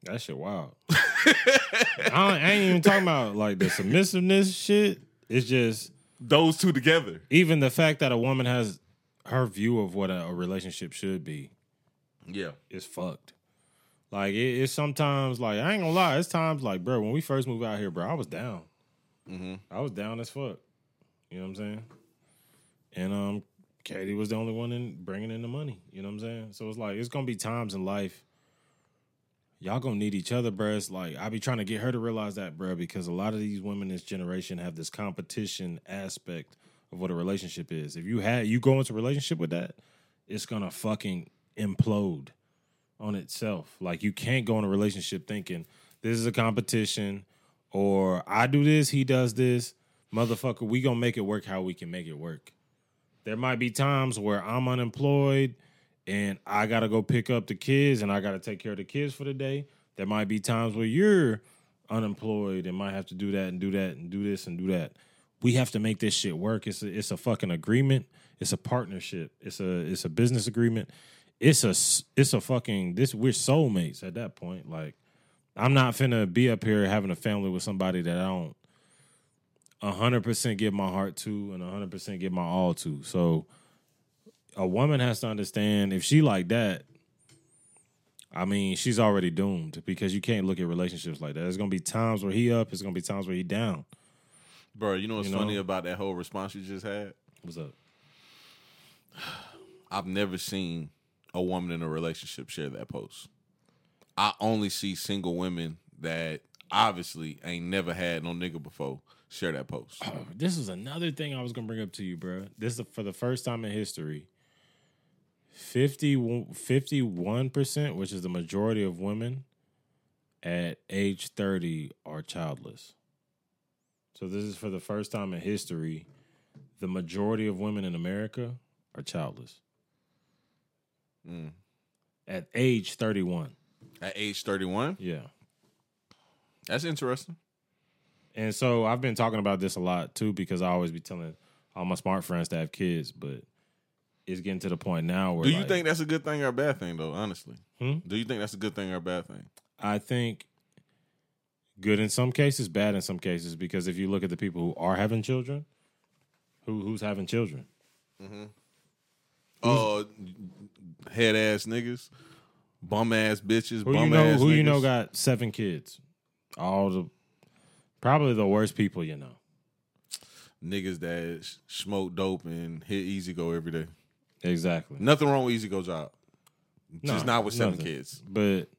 That shit wild. I, I ain't even talking about like the submissiveness shit. It's just Those two together. even the fact that a woman has her view of what a, a relationship should be Yeah. is fucked. Like it, it's sometimes like I ain't gonna lie. It's times like bro, when we first moved out here, bro, I was down. I was down as fuck. You know what I'm saying? And um, Katie was the only one in bringing in the money. You know what I'm saying? So it's like it's gonna be times in life. Y'all gonna need each other, bro. It's like I be trying to get her to realize that, bro, because a lot of these women in this generation have this competition aspect of what a relationship is. If you had you go into a relationship with that, it's gonna fucking implode on itself. Like you can't go in a relationship thinking this is a competition or I do this, he does this. Motherfucker, we gonna make it work how we can make it work. There might be times where I'm unemployed and I gotta go pick up the kids and I gotta take care of the kids for the day. There might be times where you're unemployed and might have to do that and do that and do this and do that. We have to make this shit work. It's a, it's a fucking agreement. It's a partnership. It's a it's a business agreement. It's a it's a fucking this we're soulmates at that point. Like I'm not finna be up here having a family with somebody that I don't hundred percent give my heart to and hundred percent give my all to. So a woman has to understand if she like that, I mean, she's already doomed because you can't look at relationships like that. There's gonna be times where he up, there's gonna be times where he down. Bro, you know what's You know? funny about that whole response you just had? What's up? I've never seen a woman in a relationship share that post. I only see single women that obviously ain't never had no nigga before share that post. Oh, this is another thing I was gonna bring up to you, bro. This is for the first time in history. 51 percent, which is the majority of women at age thirty, are childless. So this is for the first time in history. The majority of women in America are childless Mm. at age thirty-one. At age 31? Yeah. That's interesting. And so I've been talking about this a lot too because I always be telling all my smart friends to have kids, but it's getting to the point now where Do you like, think that's a good thing or a bad thing though, honestly? Hmm? Do you think that's a good thing or a bad thing? I think good in some cases, bad in some cases, because if you look at the people who are having children, who who's having children? Uh head ass niggas, bum ass bitches, Who you know who you know got seven kids? All the probably the worst people you know. niggas that sh- smoke dope and hit Easy Go every day. Exactly. Nothing wrong with Easy Go job. Just No, not with seven nothing. kids. But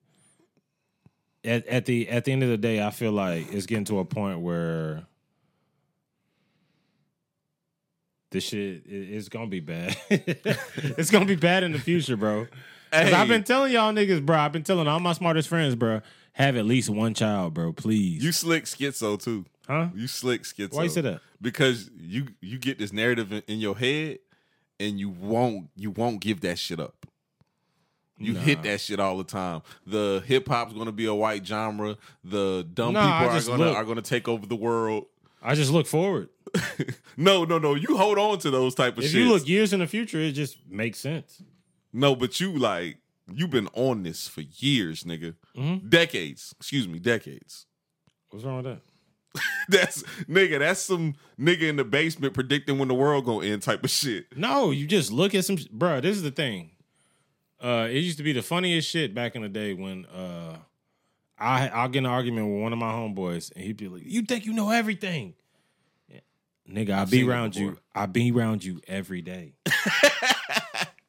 at at the at the end of the day, I feel like it's getting to a point where this shit is gonna be bad. it's gonna be bad in the future, bro. 'Cause Hey. I've been telling y'all niggas, bro. I've been telling all my smartest friends, bro. Have at least one child, bro. Please. You slick schizo too. huh? You slick schizo. Why you say that? Because you you get this narrative in, in your head and you won't you won't give that shit up. You hit that shit all the time. The hip hop's gonna be a white genre. The dumb Nah, people are gonna look- are gonna take over the world. I just look forward. No, no, no. You hold on to those type of If shit. you look years in the future, it just makes sense. No, but you like you've been on this for years, nigga. Mhm. Decades. Excuse me, decades. What's wrong with that? That's nigga, that's some nigga in the basement predicting when the world gonna end type of shit. No, you just look at some, bro. This is the thing. Uh, it used to be the funniest shit back in the day when uh, I I'll get in an argument with one of my homeboys and he'd be like, "You think you know everything?" Yeah. Nigga, I be around you. I be around you every day.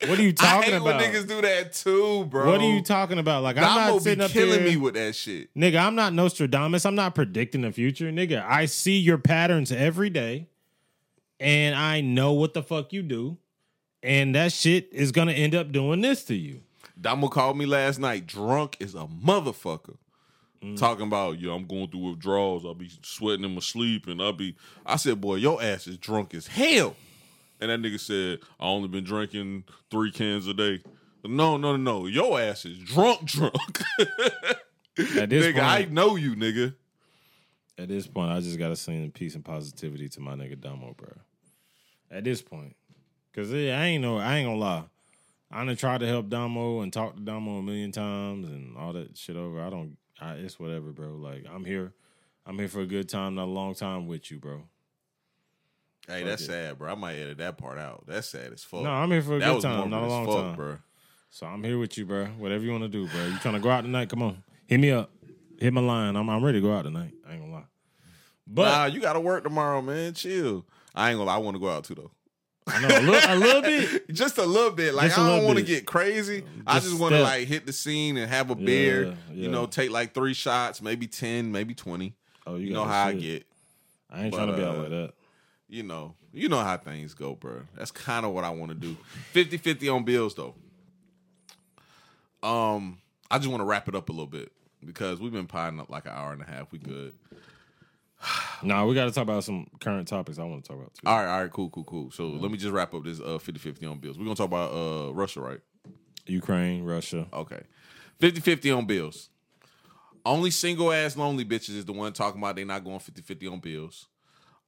what are you talking I hate about? when niggas do that too, bro. what are you talking about? Like I'm Damo not sitting be up killing there, me with that shit. nigga. I'm not Nostradamus. I'm not predicting the future, nigga. I see your patterns every day, and I know what the fuck you do, and that shit is gonna end up doing this to you. Damo called me last night, drunk as a motherfucker. Mm. Talking about, yeah, I'm going through withdrawals. I'll be sweating in my sleep, and I'll be. I said, boy, your ass is drunk as hell. And that nigga said, I only been drinking three cans a day. No, no, no, no. Your ass is drunk, drunk. At this nigga, I know you, nigga. at this point, I just gotta send peace and positivity to my nigga Damo, bro. At this point, cause yeah, I ain't know, I ain't gonna lie. I done tried to help Damo and talk to Damo a million times and all that shit over. I don't, I, it's whatever, bro. Like I'm here, I'm here for a good time, not a long time with you, bro. Hey, that's sad, bro. I might edit that part out. That's sad as fuck. No, I'm here for a that good time, not a long fuck, time, bro. So I'm here with you, bro. Whatever you want to do, bro. You trying to go out tonight? Come on, hit me up, hit my line. I'm I'm ready to go out tonight. I ain't gonna lie. But nah, you got to work tomorrow, man. Chill. I ain't gonna. lie, I want to go out too though. I know a little, a little bit. just a little bit. Like Just I don't want to get crazy. I Just just want to like hit the scene and have a beer. Yeah, You know, take like three shots, maybe ten, maybe twenty. Oh, You, got know how I get. I ain't But, trying to be out uh, like that. You know, you know how things go, bro. That's kind of what I want to do. 50-50 on bills though. Um, I just want to wrap it up a little bit because we've been piling up like an hour and a half. We good. Nah, we got to talk about some current topics I want to talk about too. All right, all right, cool, cool, cool. So let me just wrap up this uh 50-50 on bills. We're gonna talk about uh Russia, right? Ukraine, Russia. Okay. 50-50 on bills. Only single ass lonely bitches is the one talking about they not going 50-50 on bills.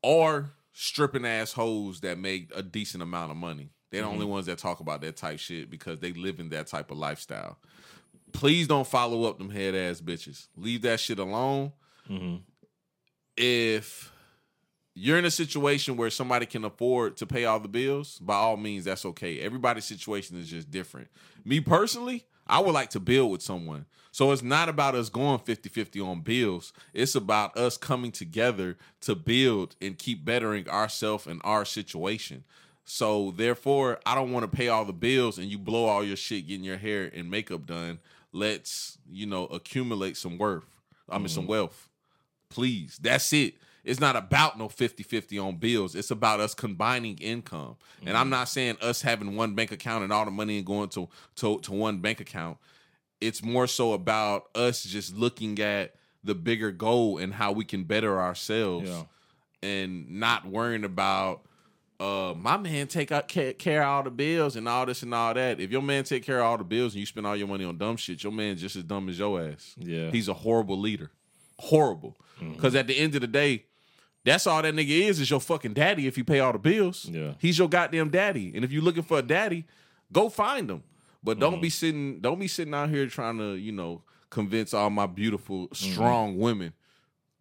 Or stripping assholes that make a decent amount of money. They're the only ones that talk about that type shit because they live in that type of lifestyle. please don't follow up them head ass bitches. Leave that shit alone. Mm-hmm. If you're in a situation where somebody can afford to pay all the bills, by all means, that's okay. Everybody's situation is just different. Me personally, I would like to build with someone. So it's not about us going 50 50 on bills. It's about us coming together to build and keep bettering ourselves and our situation. So therefore, I don't want to pay all the bills and you blow all your shit getting your hair and makeup done. Let's, you know, accumulate some worth. I mean, some mm-hmm. wealth. Please. That's it. It's not about no 50 50 on bills. It's about us combining income. And I'm mm-hmm. not saying us having one bank account and all the money and going to, to, to one bank account. It's more so about us just looking at the bigger goal and how we can better ourselves Yeah. and not worrying about uh my man take out care of all the bills and all this and all that. If your man take care of all the bills and you spend all your money on dumb shit, your man just as dumb as your ass. Yeah. He's a horrible leader. Horrible. Cause at the end of the day, that's all that nigga is is your fucking daddy if you pay all the bills. Yeah. He's your goddamn daddy. And if you're looking for a daddy, go find him. But don't be sitting don't be sitting out here trying to, you know, convince all my beautiful, strong women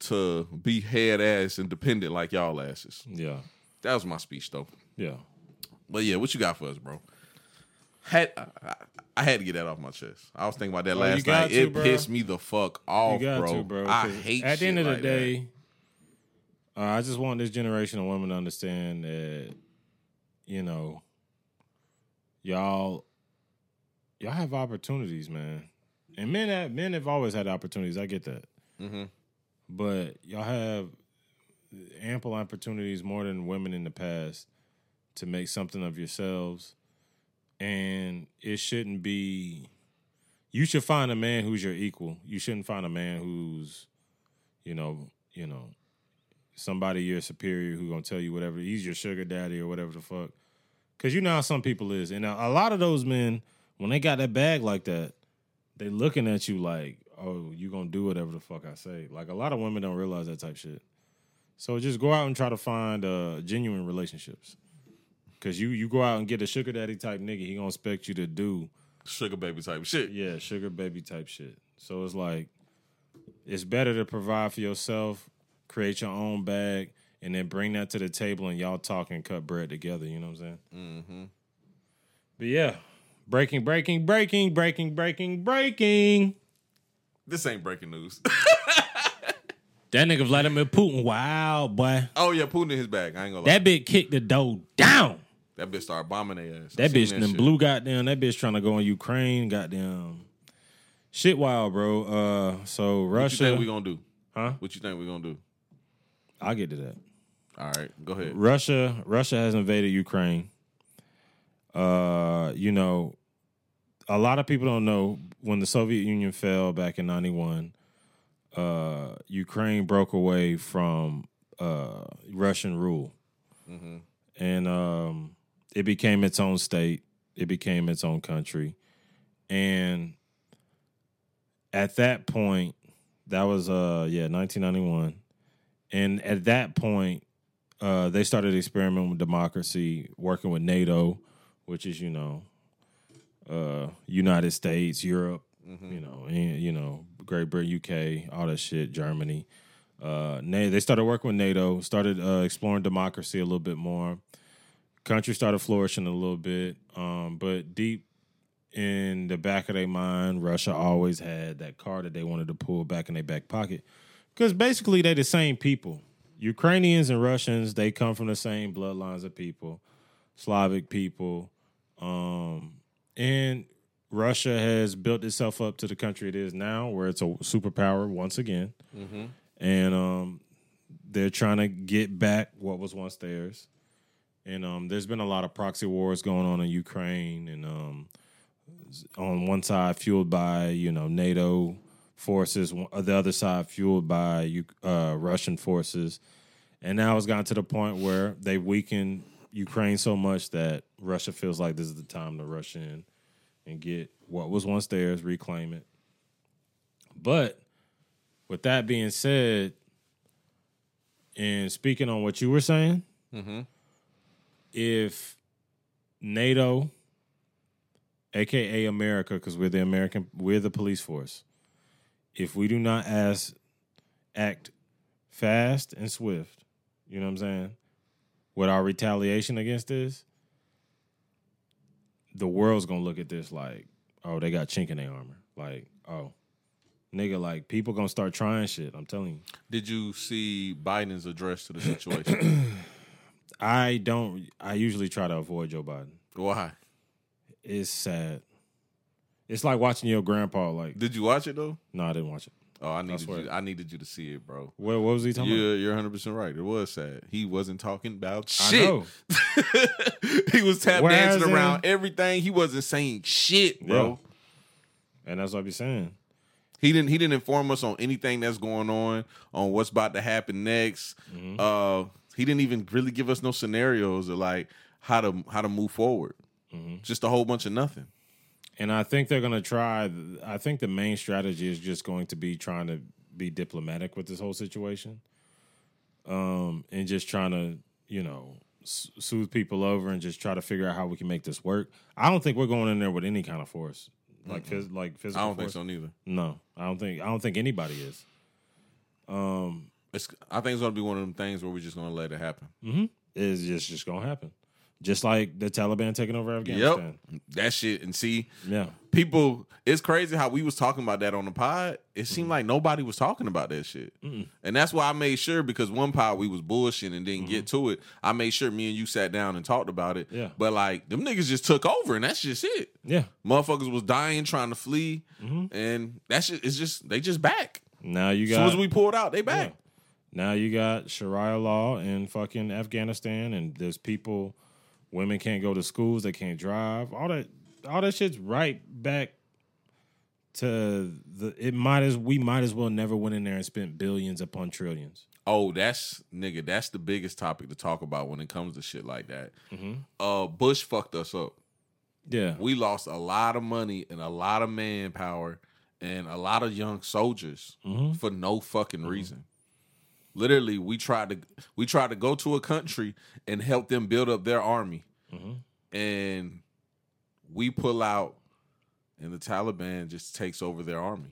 to be head ass and dependent like y'all asses. Yeah. That was my speech though. Yeah. But yeah, what you got for us, bro? Had I, I- had to get that off my chest. I was thinking about that Oh, last night. to, it bro. pissed me the fuck off, you got bro. to, bro. I hate. At the end of the like day, uh, I just want this generation of women to understand that, you know, y'all, y'all have opportunities, man. And men have men have always had opportunities. I get that, Mhm. but y'all have ample opportunities more than women in the past to make something of yourselves, and it shouldn't be you should find a man who's your equal. You shouldn't find a man who's, you know, you know, somebody you're superior who gonna tell you whatever. He's your sugar daddy or whatever the fuck. Cause you know how some people is, and a a lot of those men, when they got that bag like that, they looking at you like, oh, you gonna do whatever the fuck I say. Like a lot of women don't realize that type shit. So just go out and try to find uh, genuine relationships. Cause you you go out and get a sugar daddy type nigga, he gonna expect you to do sugar baby type shit. yeah, sugar baby type shit. So it's like it's better to provide for yourself, create your own bag, and then bring that to the table and y'all talk and cut bread together. You know what I'm saying? Mm-hmm. But yeah, breaking, breaking, breaking, breaking, breaking, breaking. This ain't breaking news. That nigga Vladimir Putin, wow, boy. oh yeah, Putin in his bag. I ain't gonna lie. That bitch kicked the door down. That bitch started bombing their ass. That bitch shit. blue goddamn. That bitch trying to go in Ukraine. Goddamn, shit wild, bro. Uh, so Russia. What you think we gonna do? Huh? What you think we gonna do? I'll get to that. All right, go ahead. Russia Russia has invaded Ukraine. Uh, you know, a lot of people don't know when the Soviet Union fell back in 91, uh Ukraine broke away from uh Russian rule. And um it became its own state. It became its own country. And at that point, that was uh yeah, 1991. And at that point, uh, they started experimenting with democracy, working with NATO, which is you know, uh, United States, Europe, you know, and, you know, Great Britain, UK, all that shit, Germany. Uh, they started working with NATO, started uh, exploring democracy a little bit more. Country started flourishing a little bit, um, but deep in the back of their mind, Russia always had that card that they wanted to pull back in their back pocket. Because basically, they're the same people. Ukrainians and Russians, they come from the same bloodlines of people, Slavic people. Um, and Russia has built itself up to the country it is now, where it's a superpower once again. And um, they're trying to get back what was once theirs. And um, there's been a lot of proxy wars going on in Ukraine, and um, on one side fueled by you know NATO forces, the other side fueled by uh, Russian forces, and now it's gotten to the point where they weakened Ukraine so much that Russia feels like this is the time to rush in and get what was once theirs, reclaim it. But with that being said, and speaking on what you were saying, mm-hmm. if NATO aka America, because we're the American, we're the police force. If we do not as act fast and swift, you know what I'm saying, with our retaliation against this, the world's gonna look at this like, oh, they got chink in their armor. Like, oh, nigga, like people gonna start trying shit. I'm telling you. Did you see Biden's address to the situation? I don't. I usually try to avoid Joe Biden. Why? It's sad. It's like watching your grandpa. Like, Did you watch it though? no, I didn't watch it. Oh, I needed swear. you. I needed you to see it, bro. What, what was he talking about? You're you're 100 percent right. It was sad. He wasn't talking about I shit. he was tap Whereas dancing in- around everything. He wasn't saying shit, bro. Yeah. And that's what I be saying. He didn't. He didn't inform us on anything that's going on, on what's about to happen next. Mm-hmm. Uh, he didn't even really give us no scenarios of like how to how to move forward. Mm-hmm. Just a whole bunch of nothing. And I think they're gonna try. I think the main strategy is just going to be trying to be diplomatic with this whole situation, um, and just trying to you know soothe people over and just try to figure out how we can make this work. I don't think we're going in there with any kind of force, like phys- like I physical. don't think force. so neither. No, I don't think. I don't think anybody is. Um, It's. I think it's gonna be one of them things where we're just gonna let it happen. it's just just gonna happen, just like the Taliban taking over Afghanistan. Yep. That shit. And see, Yeah, people it's crazy how we was talking about that on the pod it seemed Mm-hmm. like nobody was talking about that shit and that's why i made sure because one pod we was bullshitting and didn't get to it i made sure me and you sat down and talked about it Mm-hmm. Yeah. but like them niggas just took over and that's just it yeah. motherfuckers was dying trying to flee Mm-hmm. and that's just it's just they just back Now you as got. soon as we pulled out they back Yeah. Now you got Sharia law in fucking Afghanistan, and there's people, women can't go to schools, they can't drive. All that, all that shit's right back to the. It might as we might as well never went in there and spent billions upon trillions. Oh, that's nigga. That's the biggest topic to talk about when it comes to shit like that. Mm-hmm. Uh, Bush fucked us up. Yeah, we lost a lot of money and a lot of manpower and a lot of young soldiers Mm-hmm. for no fucking reason. Literally, we tried to we tried to go to a country and help them build up their army, Mm-hmm. and we pull out, and the Taliban just takes over their army,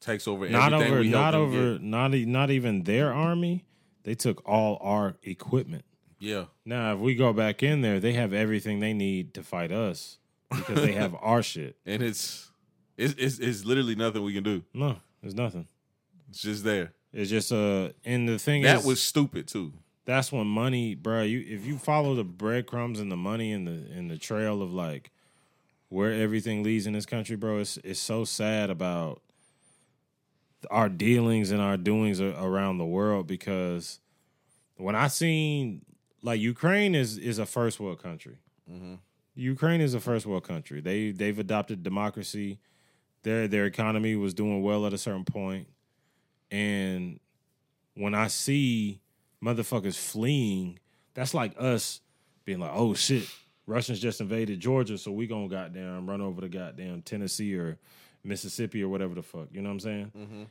takes over Mm-hmm. not everything over, not over, get. not not even their army. They took all our equipment. Yeah, Now, if we go back in there, they have everything they need to fight us because they have our shit. and it's it's it's, it's literally nothing we can do. No, there's nothing. It's just there. It's just uh, and the thing That is, was stupid too. that's when money, bro. You if you follow the breadcrumbs and the money and the and the trail of like where everything leads in this country, bro. It's it's so sad about our dealings and our doings around the world because when I seen like Ukraine is is a first world country. Ukraine is a first world country. They they've adopted democracy. Their their economy was doing well at a certain point. And when I see motherfuckers fleeing, that's like us being like, oh shit, Russians just invaded Georgia, so we gonna goddamn run over to goddamn Tennessee or Mississippi or whatever the fuck. You know what I'm saying? Mm-hmm.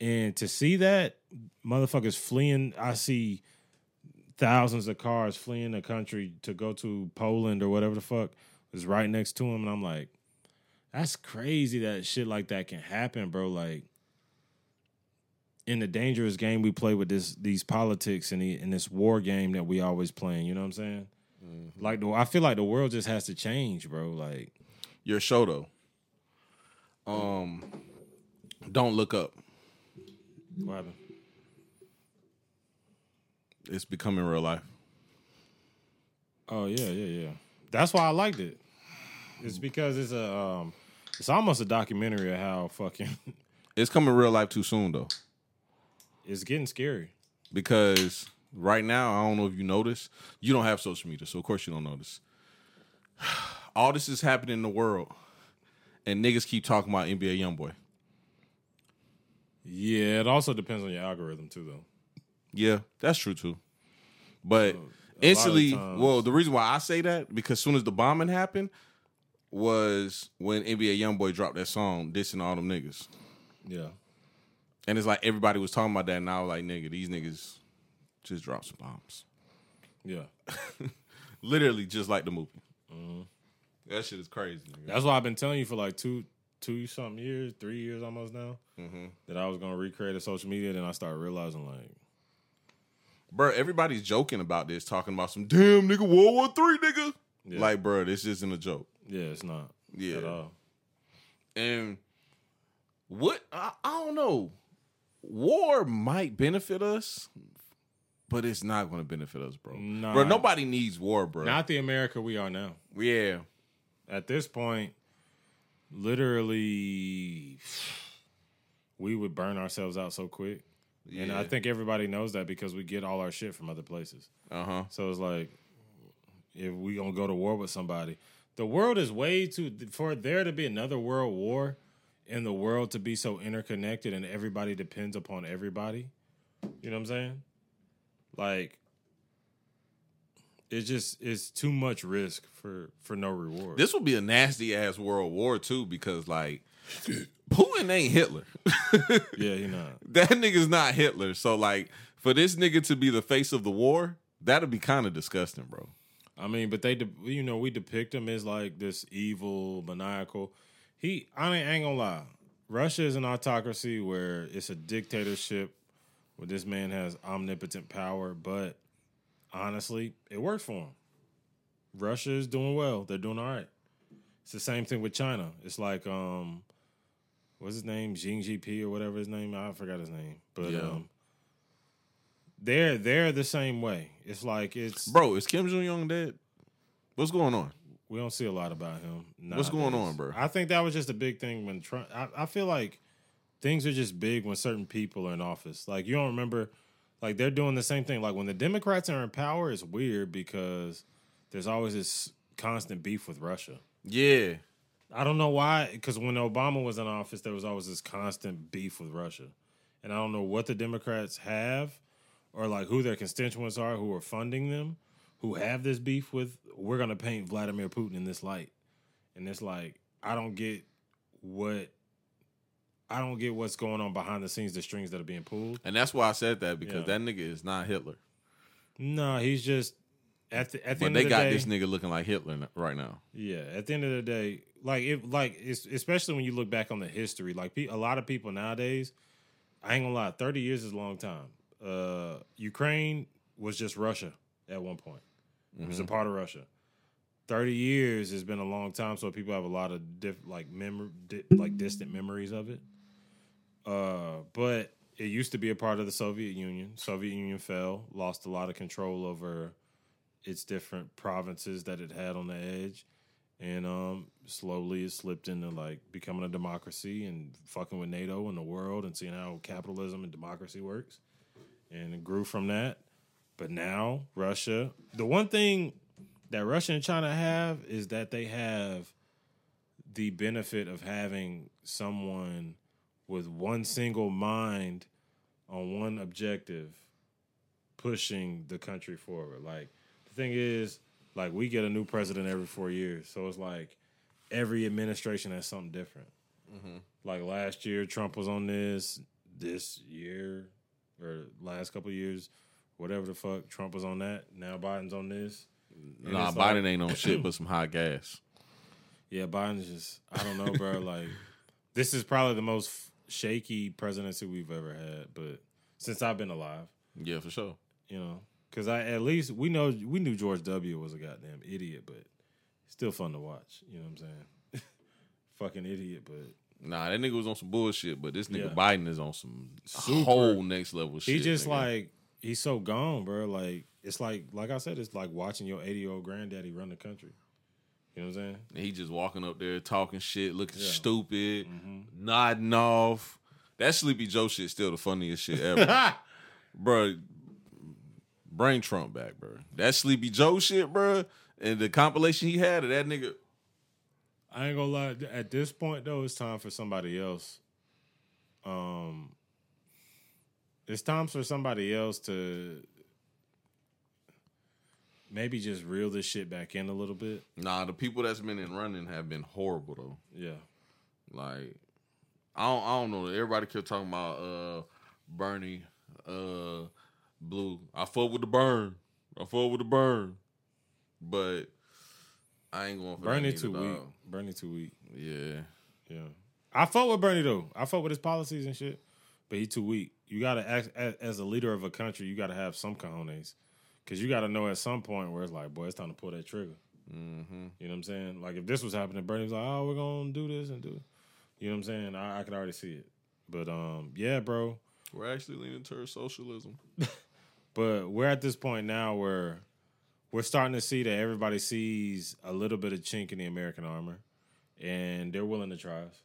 And to see that motherfuckers fleeing, I see thousands of cars fleeing the country to go to Poland or whatever the fuck is right next to them, and I'm like, that's crazy that shit like that can happen, bro. Like in the dangerous game we play with this these politics and the, in this war game that we always playing. You know what I'm saying? Like the, I feel like the world just has to change, bro. Like your show though. Um, don't look up. what happened? It's becoming real life. Oh yeah, yeah, yeah. That's why I liked it. It's because it's a um, it's almost a documentary of how fucking It's coming real life too soon though, it's getting scary. because right now I don't know if you notice. You don't have social media, so of course you don't notice. All this is happening in the world, and niggas keep talking about NBA YoungBoy. Yeah, it also depends on your algorithm too, though. Yeah, that's true too. But instantly, times- well, the reason why I say that because soon as the bombing happened was when NBA YoungBoy dropped that song dissing all them niggas. Yeah, And it's like everybody was talking about that, and I was like, nigga, these niggas just dropped some bombs. yeah. Literally, just like the movie. That shit is crazy. Nigga. That's why I've been telling you for like two, two something years, three years almost now, Mm-hmm. that I was gonna recreate a social media. Then I started realizing like, Bro, everybody's joking about this, talking about some damn nigga World War Three nigga. Yeah. Like, bro, this isn't a joke. yeah, it's not Yeah. at all. And what I, I don't know. War might benefit us, but it's not going to benefit us, bro. Nah. Bro, nobody needs war, bro. Not the America we are now. yeah. At this point, literally, we would burn ourselves out so quick. And I think everybody knows that because we get all our shit from other places. Uh huh. So it's like, if we gonna go to war with somebody, the world is way too for there to be another world war, and the world to be so interconnected and everybody depends upon everybody. You know what I'm saying? Like, it just it's too much risk for for no reward. This would be a nasty ass World War too, because like Putin ain't Hitler. yeah, you know. that nigga's not Hitler. So like for this nigga to be the face of the war, that'd be kind of disgusting, bro. I mean, but they, de- you know, we depict him as like this evil, maniacal. He, I ain't, I ain't gonna lie. Russia is an autocracy where it's a dictatorship where this man has omnipotent power, but honestly, it works for him. Russia is doing well. They're doing all right. It's the same thing with China. It's like, um, what's his name? Xi Jinping or whatever his name. I forgot his name, but Yeah. um, they're they're the same way. It's like it's Bro, is Kim Jong Un dead? What's going on? We don't see a lot about him. What's going on, bro? I think that was just a big thing when Trump. I, I feel like things are just big when certain people are in office. Like you don't remember, like they're doing the same thing. Like when the Democrats are in power, it's weird because there's always this constant beef with Russia. Yeah. I don't know why. Because when Obama was in office, there was always this constant beef with Russia, and I don't know what the Democrats have, or like who their constituents are who are funding them, who have this beef with. We're gonna paint Vladimir Putin in this light, and it's like I don't get what. I don't get what's going on behind the scenes, the strings that are being pulled. And that's why I said that because Yeah. that nigga is not Hitler. No, he's just at the at the But end they of the got day, this nigga looking like Hitler right now. Yeah, at the end of the day, like if like it's, especially when you look back on the history, like pe- a lot of people nowadays, I ain't gonna lie, thirty years is a long time. Uh, Ukraine was just Russia at one point. It was a part of Russia. Thirty years has been a long time, so people have a lot of diff, like mem- di- like distant memories of it. Uh, but it used to be a part of the Soviet Union. Soviet Union fell, lost a lot of control over its different provinces that it had on the edge, and um, slowly it slipped into like becoming a democracy and fucking with NATO and the world and seeing how capitalism and democracy works, and it grew from that. But now Russia, the one thing that Russia and China have is that they have the benefit of having someone with one single mind on one objective pushing the country forward. Like the thing is, like we get a new president every four years, so it's like every administration has something different. Mm-hmm. Like last year, Trump was on this. This year or last couple of years, whatever the fuck, Trump was on that. Now Biden's on this. And Nah, Biden like- ain't on shit but some hot gas. Yeah, Biden's just I don't know, bro. like this is probably the most shaky presidency we've ever had, but since I've been alive, Yeah, for sure. you know, because I at least we know we knew George W was a goddamn idiot, but still fun to watch. You know what I'm saying? Fucking idiot, but Nah, that nigga was on some bullshit, but this nigga Yeah. Biden is on some Super. whole next level shit. he just nigga. like he's so gone, bro. Like it's like like I said, it's like watching your 80 year old granddaddy run the country. You know what I'm saying? And he just walking up there talking shit, looking Yeah. stupid, Mm-hmm. nodding off. That Sleepy Joe shit still the funniest shit ever. bro, bring Trump back, bro. That Sleepy Joe shit, bro, and the compilation he had of that nigga. I ain't gonna lie. At this point, though, it's time for somebody else. Um, it's time for somebody else to maybe just reel this shit back in a little bit. Nah, the people that's been in running have been horrible though. Yeah, Like, I don't, I don't know. Everybody kept talking about uh Bernie, uh Blue. I fuck with the Bern. I fuck with the Bern. But I ain't going for Bernie too weak. Bernie too weak. Yeah. Yeah, I fuck with Bernie though. I fuck with his policies and shit, but he too weak. You gotta act as, a leader of a country. You gotta have some cojones, because you gotta know at some point where it's like, boy, it's time to pull that trigger. Mm-hmm. You know what I'm saying? Like if this was happening, Bernie was like, "Oh, we're gonna do this and do." It. You know what I'm saying? I, I could already see it. But um, yeah, bro. We're actually leaning towards socialism. But we're at this point now where we're starting to see that everybody sees a little bit of chink in the American armor, and they're willing to try us.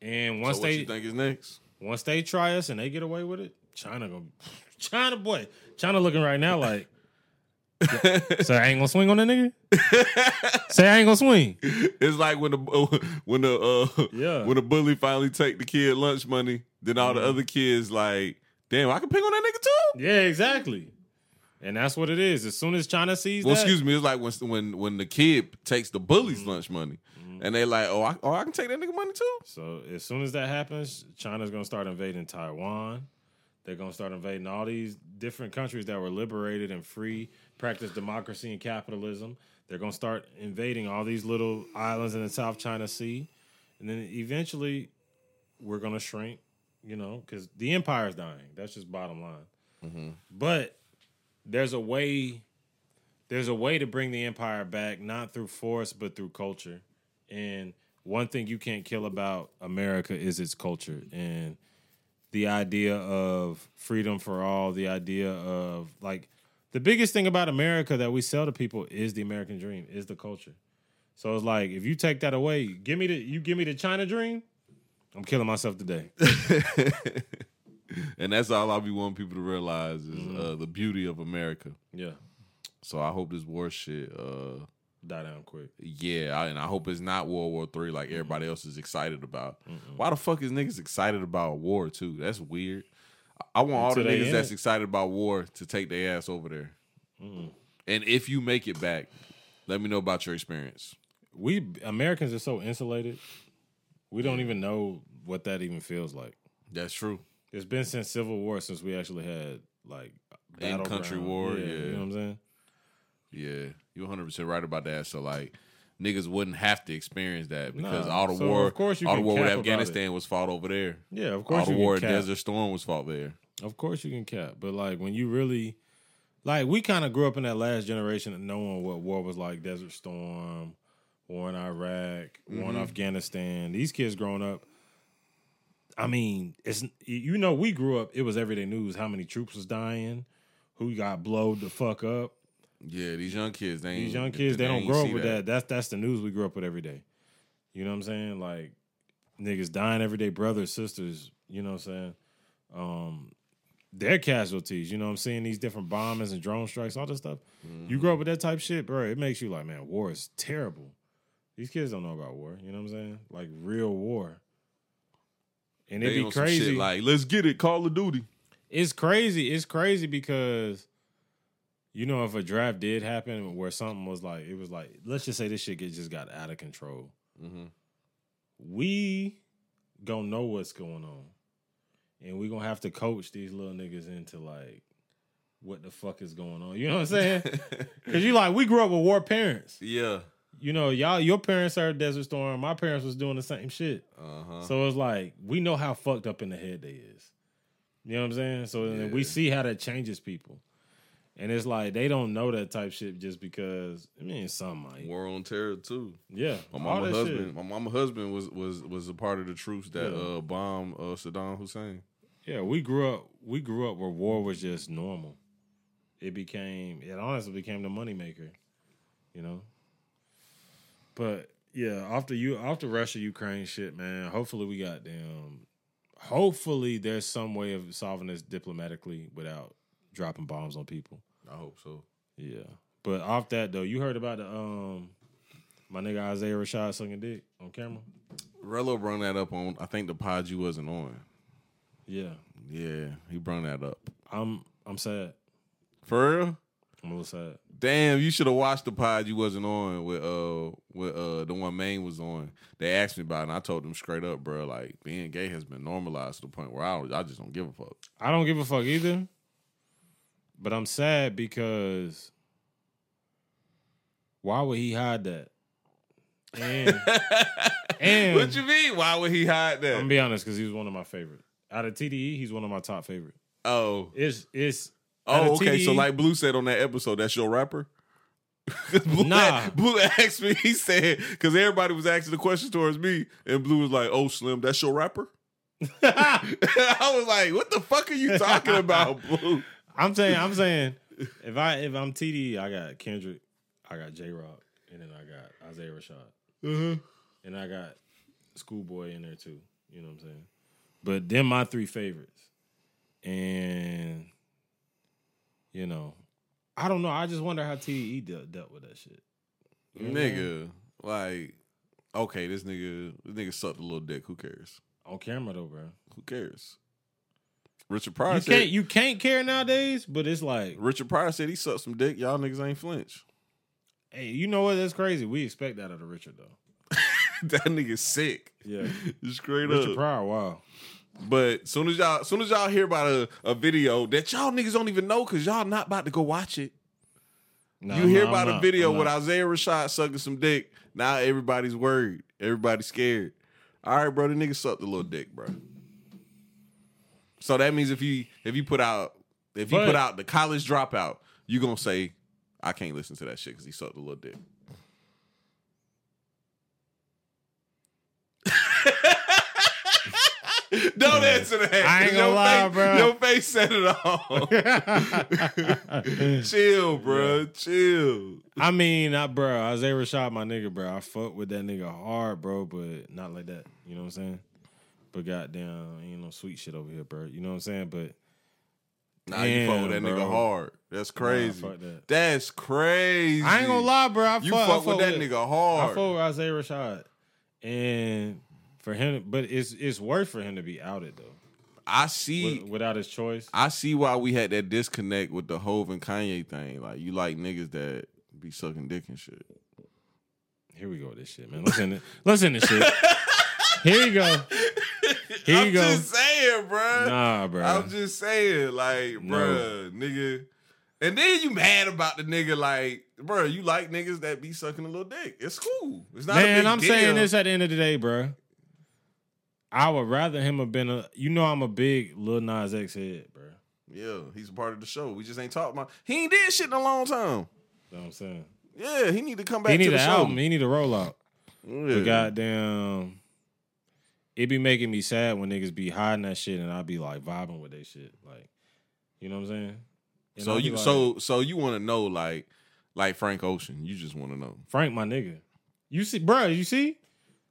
And once so what they you think is next? Once they try us and they get away with it, China gonna China boy, China looking right now like. so I ain't gonna swing on that nigga. Say I ain't gonna swing. It's like when the when the uh, Yeah. when the bully finally take the kid lunch money, then all the Mm-hmm. other kids like, damn, I can pick on that nigga too. Yeah, exactly. And that's what it is. As soon as China sees Well, that, excuse me, it's like when when when the kid takes the bully's Mm-hmm. lunch money, and they like, oh, I, oh, I can take that nigga money too. So as soon as that happens, China's gonna start invading Taiwan. They're gonna start invading all these different countries that were liberated and free, practice democracy and capitalism. They're gonna start invading all these little islands in the South China Sea, and then eventually we're gonna shrink. You know, because the empire's dying. That's just bottom line. Mm-hmm. But there's a way. There's a way to bring the empire back, not through force, but through culture. And one thing you can't kill about America is its culture and the idea of freedom for all, the idea of like the biggest thing about America that we sell to people is the American dream, is the culture. So it's like if you take that away, give me the you give me the China dream, I'm killing myself today. And that's all I'll be wanting people to realize is Mm-hmm. uh, the beauty of America. Yeah. So I hope this war shit, uh, Die down quick. yeah, I, and I hope it's not World War Three like Mm-hmm. everybody else is excited about. Why the fuck is niggas excited about war too? That's weird. I want all the Until they niggas that's excited about war to take their ass over there. Mm-hmm. And if you make it back, let me know about your experience. We Americans are so insulated. We don't even know what that even feels like. That's true. It's been since Civil War since we actually had like In country war, You yeah. know what I'm saying? Yeah, you're 100 percent right about that. So like, niggas wouldn't have to experience that because Nah, all the so war, of course you all the war with Afghanistan was fought over there. Yeah, of course. All the war can at cap. Desert Storm was fought there. Of course you can cap, but like when you really, like we kind of grew up in that last generation of knowing what war was like: Desert Storm, war in Iraq, war in mm-hmm. Afghanistan. These kids growing up. I mean, it's you know we grew up. It was everyday news. How many troops was dying? Who got blowed the fuck up? Yeah, these young kids, they These young kids, they, don't grow up with that. That's that's the news we grew up with every day. You know what I'm saying? Like niggas dying every day, brothers, sisters. You know what I'm saying? Um, they're casualties. You know what I'm saying? These different bombings and drone strikes, all this stuff. You grow up with that type shit, bro. It makes you like, man, war is terrible. These kids don't know about war. You know what I'm saying? Like real war. And it'd be crazy. like, let's get it, Call of Duty. It's crazy. It's crazy because you know if a draft did happen where something was like it was like let's just say this shit get, just got out of control. Mhm. We gonna know what's going on, and we gonna have to coach these little niggas into like what the fuck is going on. You know what I'm saying? Because you like we grew up with war parents. Yeah. You know, y'all your parents are Desert Storm. My parents was doing the same shit. Uh huh. So it's like we know how fucked up in the head they is. You know what I'm saying? So then we see how that changes people. And it's like they don't know that type shit just because I mean some might. War on Terror too. Yeah. My mama husband, shit. my mama husband was was was a part of the troops that Yeah. uh bombed uh, Saddam Hussein. Yeah, we grew up we grew up where war was just normal. It became it honestly became the moneymaker, you know. But yeah, after you after Russia Ukraine shit, man, hopefully we got them hopefully there's some way of solving this diplomatically without dropping bombs on people. I hope so. Yeah. But off that though, you heard about the um my nigga Isaiah Rashad sucking dick on camera? Rello brought that up on I think the pod you wasn't on. Yeah. Yeah, he brought that up. I'm I'm sad. For real? I'm a little sad. Damn, you should have watched the pod you wasn't on with uh with uh the one Maine was on. They asked me about it and I told them straight up, bro, like being gay has been normalized to the point where I I just don't give a fuck. I don't give a fuck either. But I'm sad because Why would he hide that? And and what you mean? Why would he hide that? I'm gonna be honest, because he was one of my favorite. Out of TDE, he's one of my top favorite. oh, It's it's oh, okay. So like Blue said on that episode, that's your rapper. Blue, Nah. Blue asked me. He said because everybody was asking the question towards me, and Blue was like, "Oh, Slim, that's your rapper." I was like, "What the fuck are you talking about, Blue?" I'm saying, I'm saying, if I if I'm TD, I got Kendrick, I got Jay Rock, and then I got Isaiah Rashad, mm-hmm. and I got Schoolboy in there too. You know what I'm saying? But then my three favorites, and you know, I don't know. I just wonder how TDE dealt, dealt with that shit. You know? Nigga, like, okay, this nigga, this nigga sucked a little dick. Who cares? on camera though, bro. Who cares? Richard Pryor You said. can't you can't care nowadays, but it's like, Richard Pryor said he sucked some dick. Y'all niggas ain't flinch. hey, you know what? That's crazy. We expect that out of Richard though. that nigga sick. Yeah, Straight Richard up. Pryor. Wow. But soon as y'all, soon as y'all hear about a, a video that y'all niggas don't even know because y'all not about to go watch it. No, you hear I'm about a not. video I'm with not. Isaiah Rashad sucking some dick. Now everybody's worried. Everybody's scared. All right, bro. The nigga sucked a little dick, bro. So that means if you if you put out if you But- put out the college dropout, you gonna say I can't listen to that shit because he sucked a little dick. Don't answer that. I ain't 'cause gonna your lie, face, bro. Your face said it all. Chill, bro. Chill. I mean, I, bro, Isaiah Rashad, my nigga, bro. I fuck with that nigga hard, bro, but not like that. You know what I'm saying? But goddamn, ain't no sweet shit over here, bro. You know what I'm saying? But Nah, you fuck with that Damn, nigga hard. That's crazy. fuck that. That's crazy. I ain't gonna lie, bro. I You fuck, fuck, I with that nigga hard. I fuck with Isaiah Rashad, and for him, but it's it's worth for him to be outed though, I see. with, without his choice. I see why we had that disconnect with the Hov and Kanye thing. Like you like niggas that be sucking dick and shit. Here we go with this shit, man. Listen, to, listen to shit. Here you go. Here I'm you go. just saying, bro. Nah, bro. I'm just saying, like, No. nigga. And then you mad about the nigga, like, bro, you like niggas that be sucking a little dick. It's cool. It's not a Man, I'm deal. saying this at the end of the day, bro. I would rather him have been a. You know, I'm a big Lil Nas X head, bro. Yeah, he's a part of the show. We just ain't talking about. He ain't did shit in a long time. You know what I'm saying? Yeah, he need to come back He to need the an show. album. He need a rollout. Yeah. But goddamn, it be making me sad when niggas be hiding that shit, and I be like vibing with that shit. Like, you know what I'm saying? And so you like, so so you want to know like like Frank Ocean? You just want to know. Frank, my nigga. You see, bro, you see?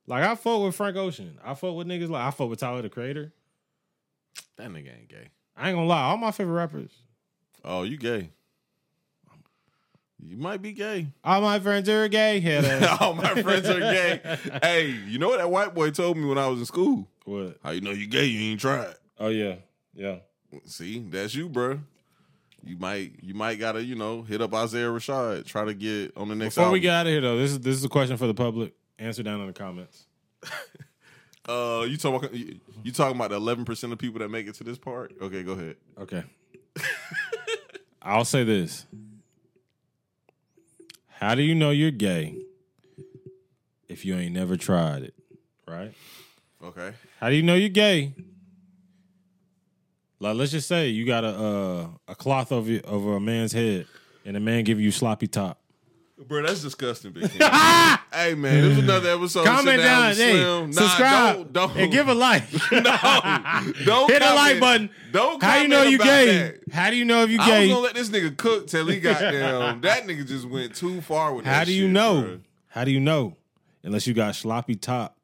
Like I fuck with Frank Ocean. I fuck with niggas like I fuck with Tyler the Creator. That nigga ain't gay. I ain't gonna lie, all my favorite rappers. Oh, you gay? You might be gay. All my friends are gay. All my friends are gay. hey, you know what that white boy told me when I was in school? what? How you know you gay? You ain't tried. Oh yeah, yeah. See, that's you, bro. You might you might gotta you know hit up Isaiah Rashad. Try to get on the next. Before we get out of here though, this is this is a question for the public. Answer down in the comments. uh, you talking about, you, you talking about the eleven percent of people that make it to this part? Okay, go ahead. Okay. I'll say this. How do you know you're gay if you ain't never tried it? Right? Okay. How do you know you're gay? Like let's just say you got a uh, a cloth over over a man's head and a man give you sloppy top. Bro, that's disgusting, Big King. hey man, this is another episode. Comment Down down, hey. Nah, subscribe, don't, don't, and give a like. no, don't Hit the like button. Don't. How you know you gay? that. How do you know if you I was gay? gonna let this nigga cook till he got down. that nigga just went too far with that. How do you shit, know? bro. How do you know? Unless you got sloppy top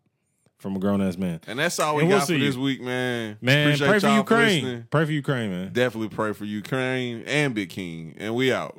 from a grown ass man. And that's all we And we'll got for see this week, man. Man, Appreciate pray for Ukraine. pray for Ukraine, man. Definitely pray for Ukraine and Big King. And we out.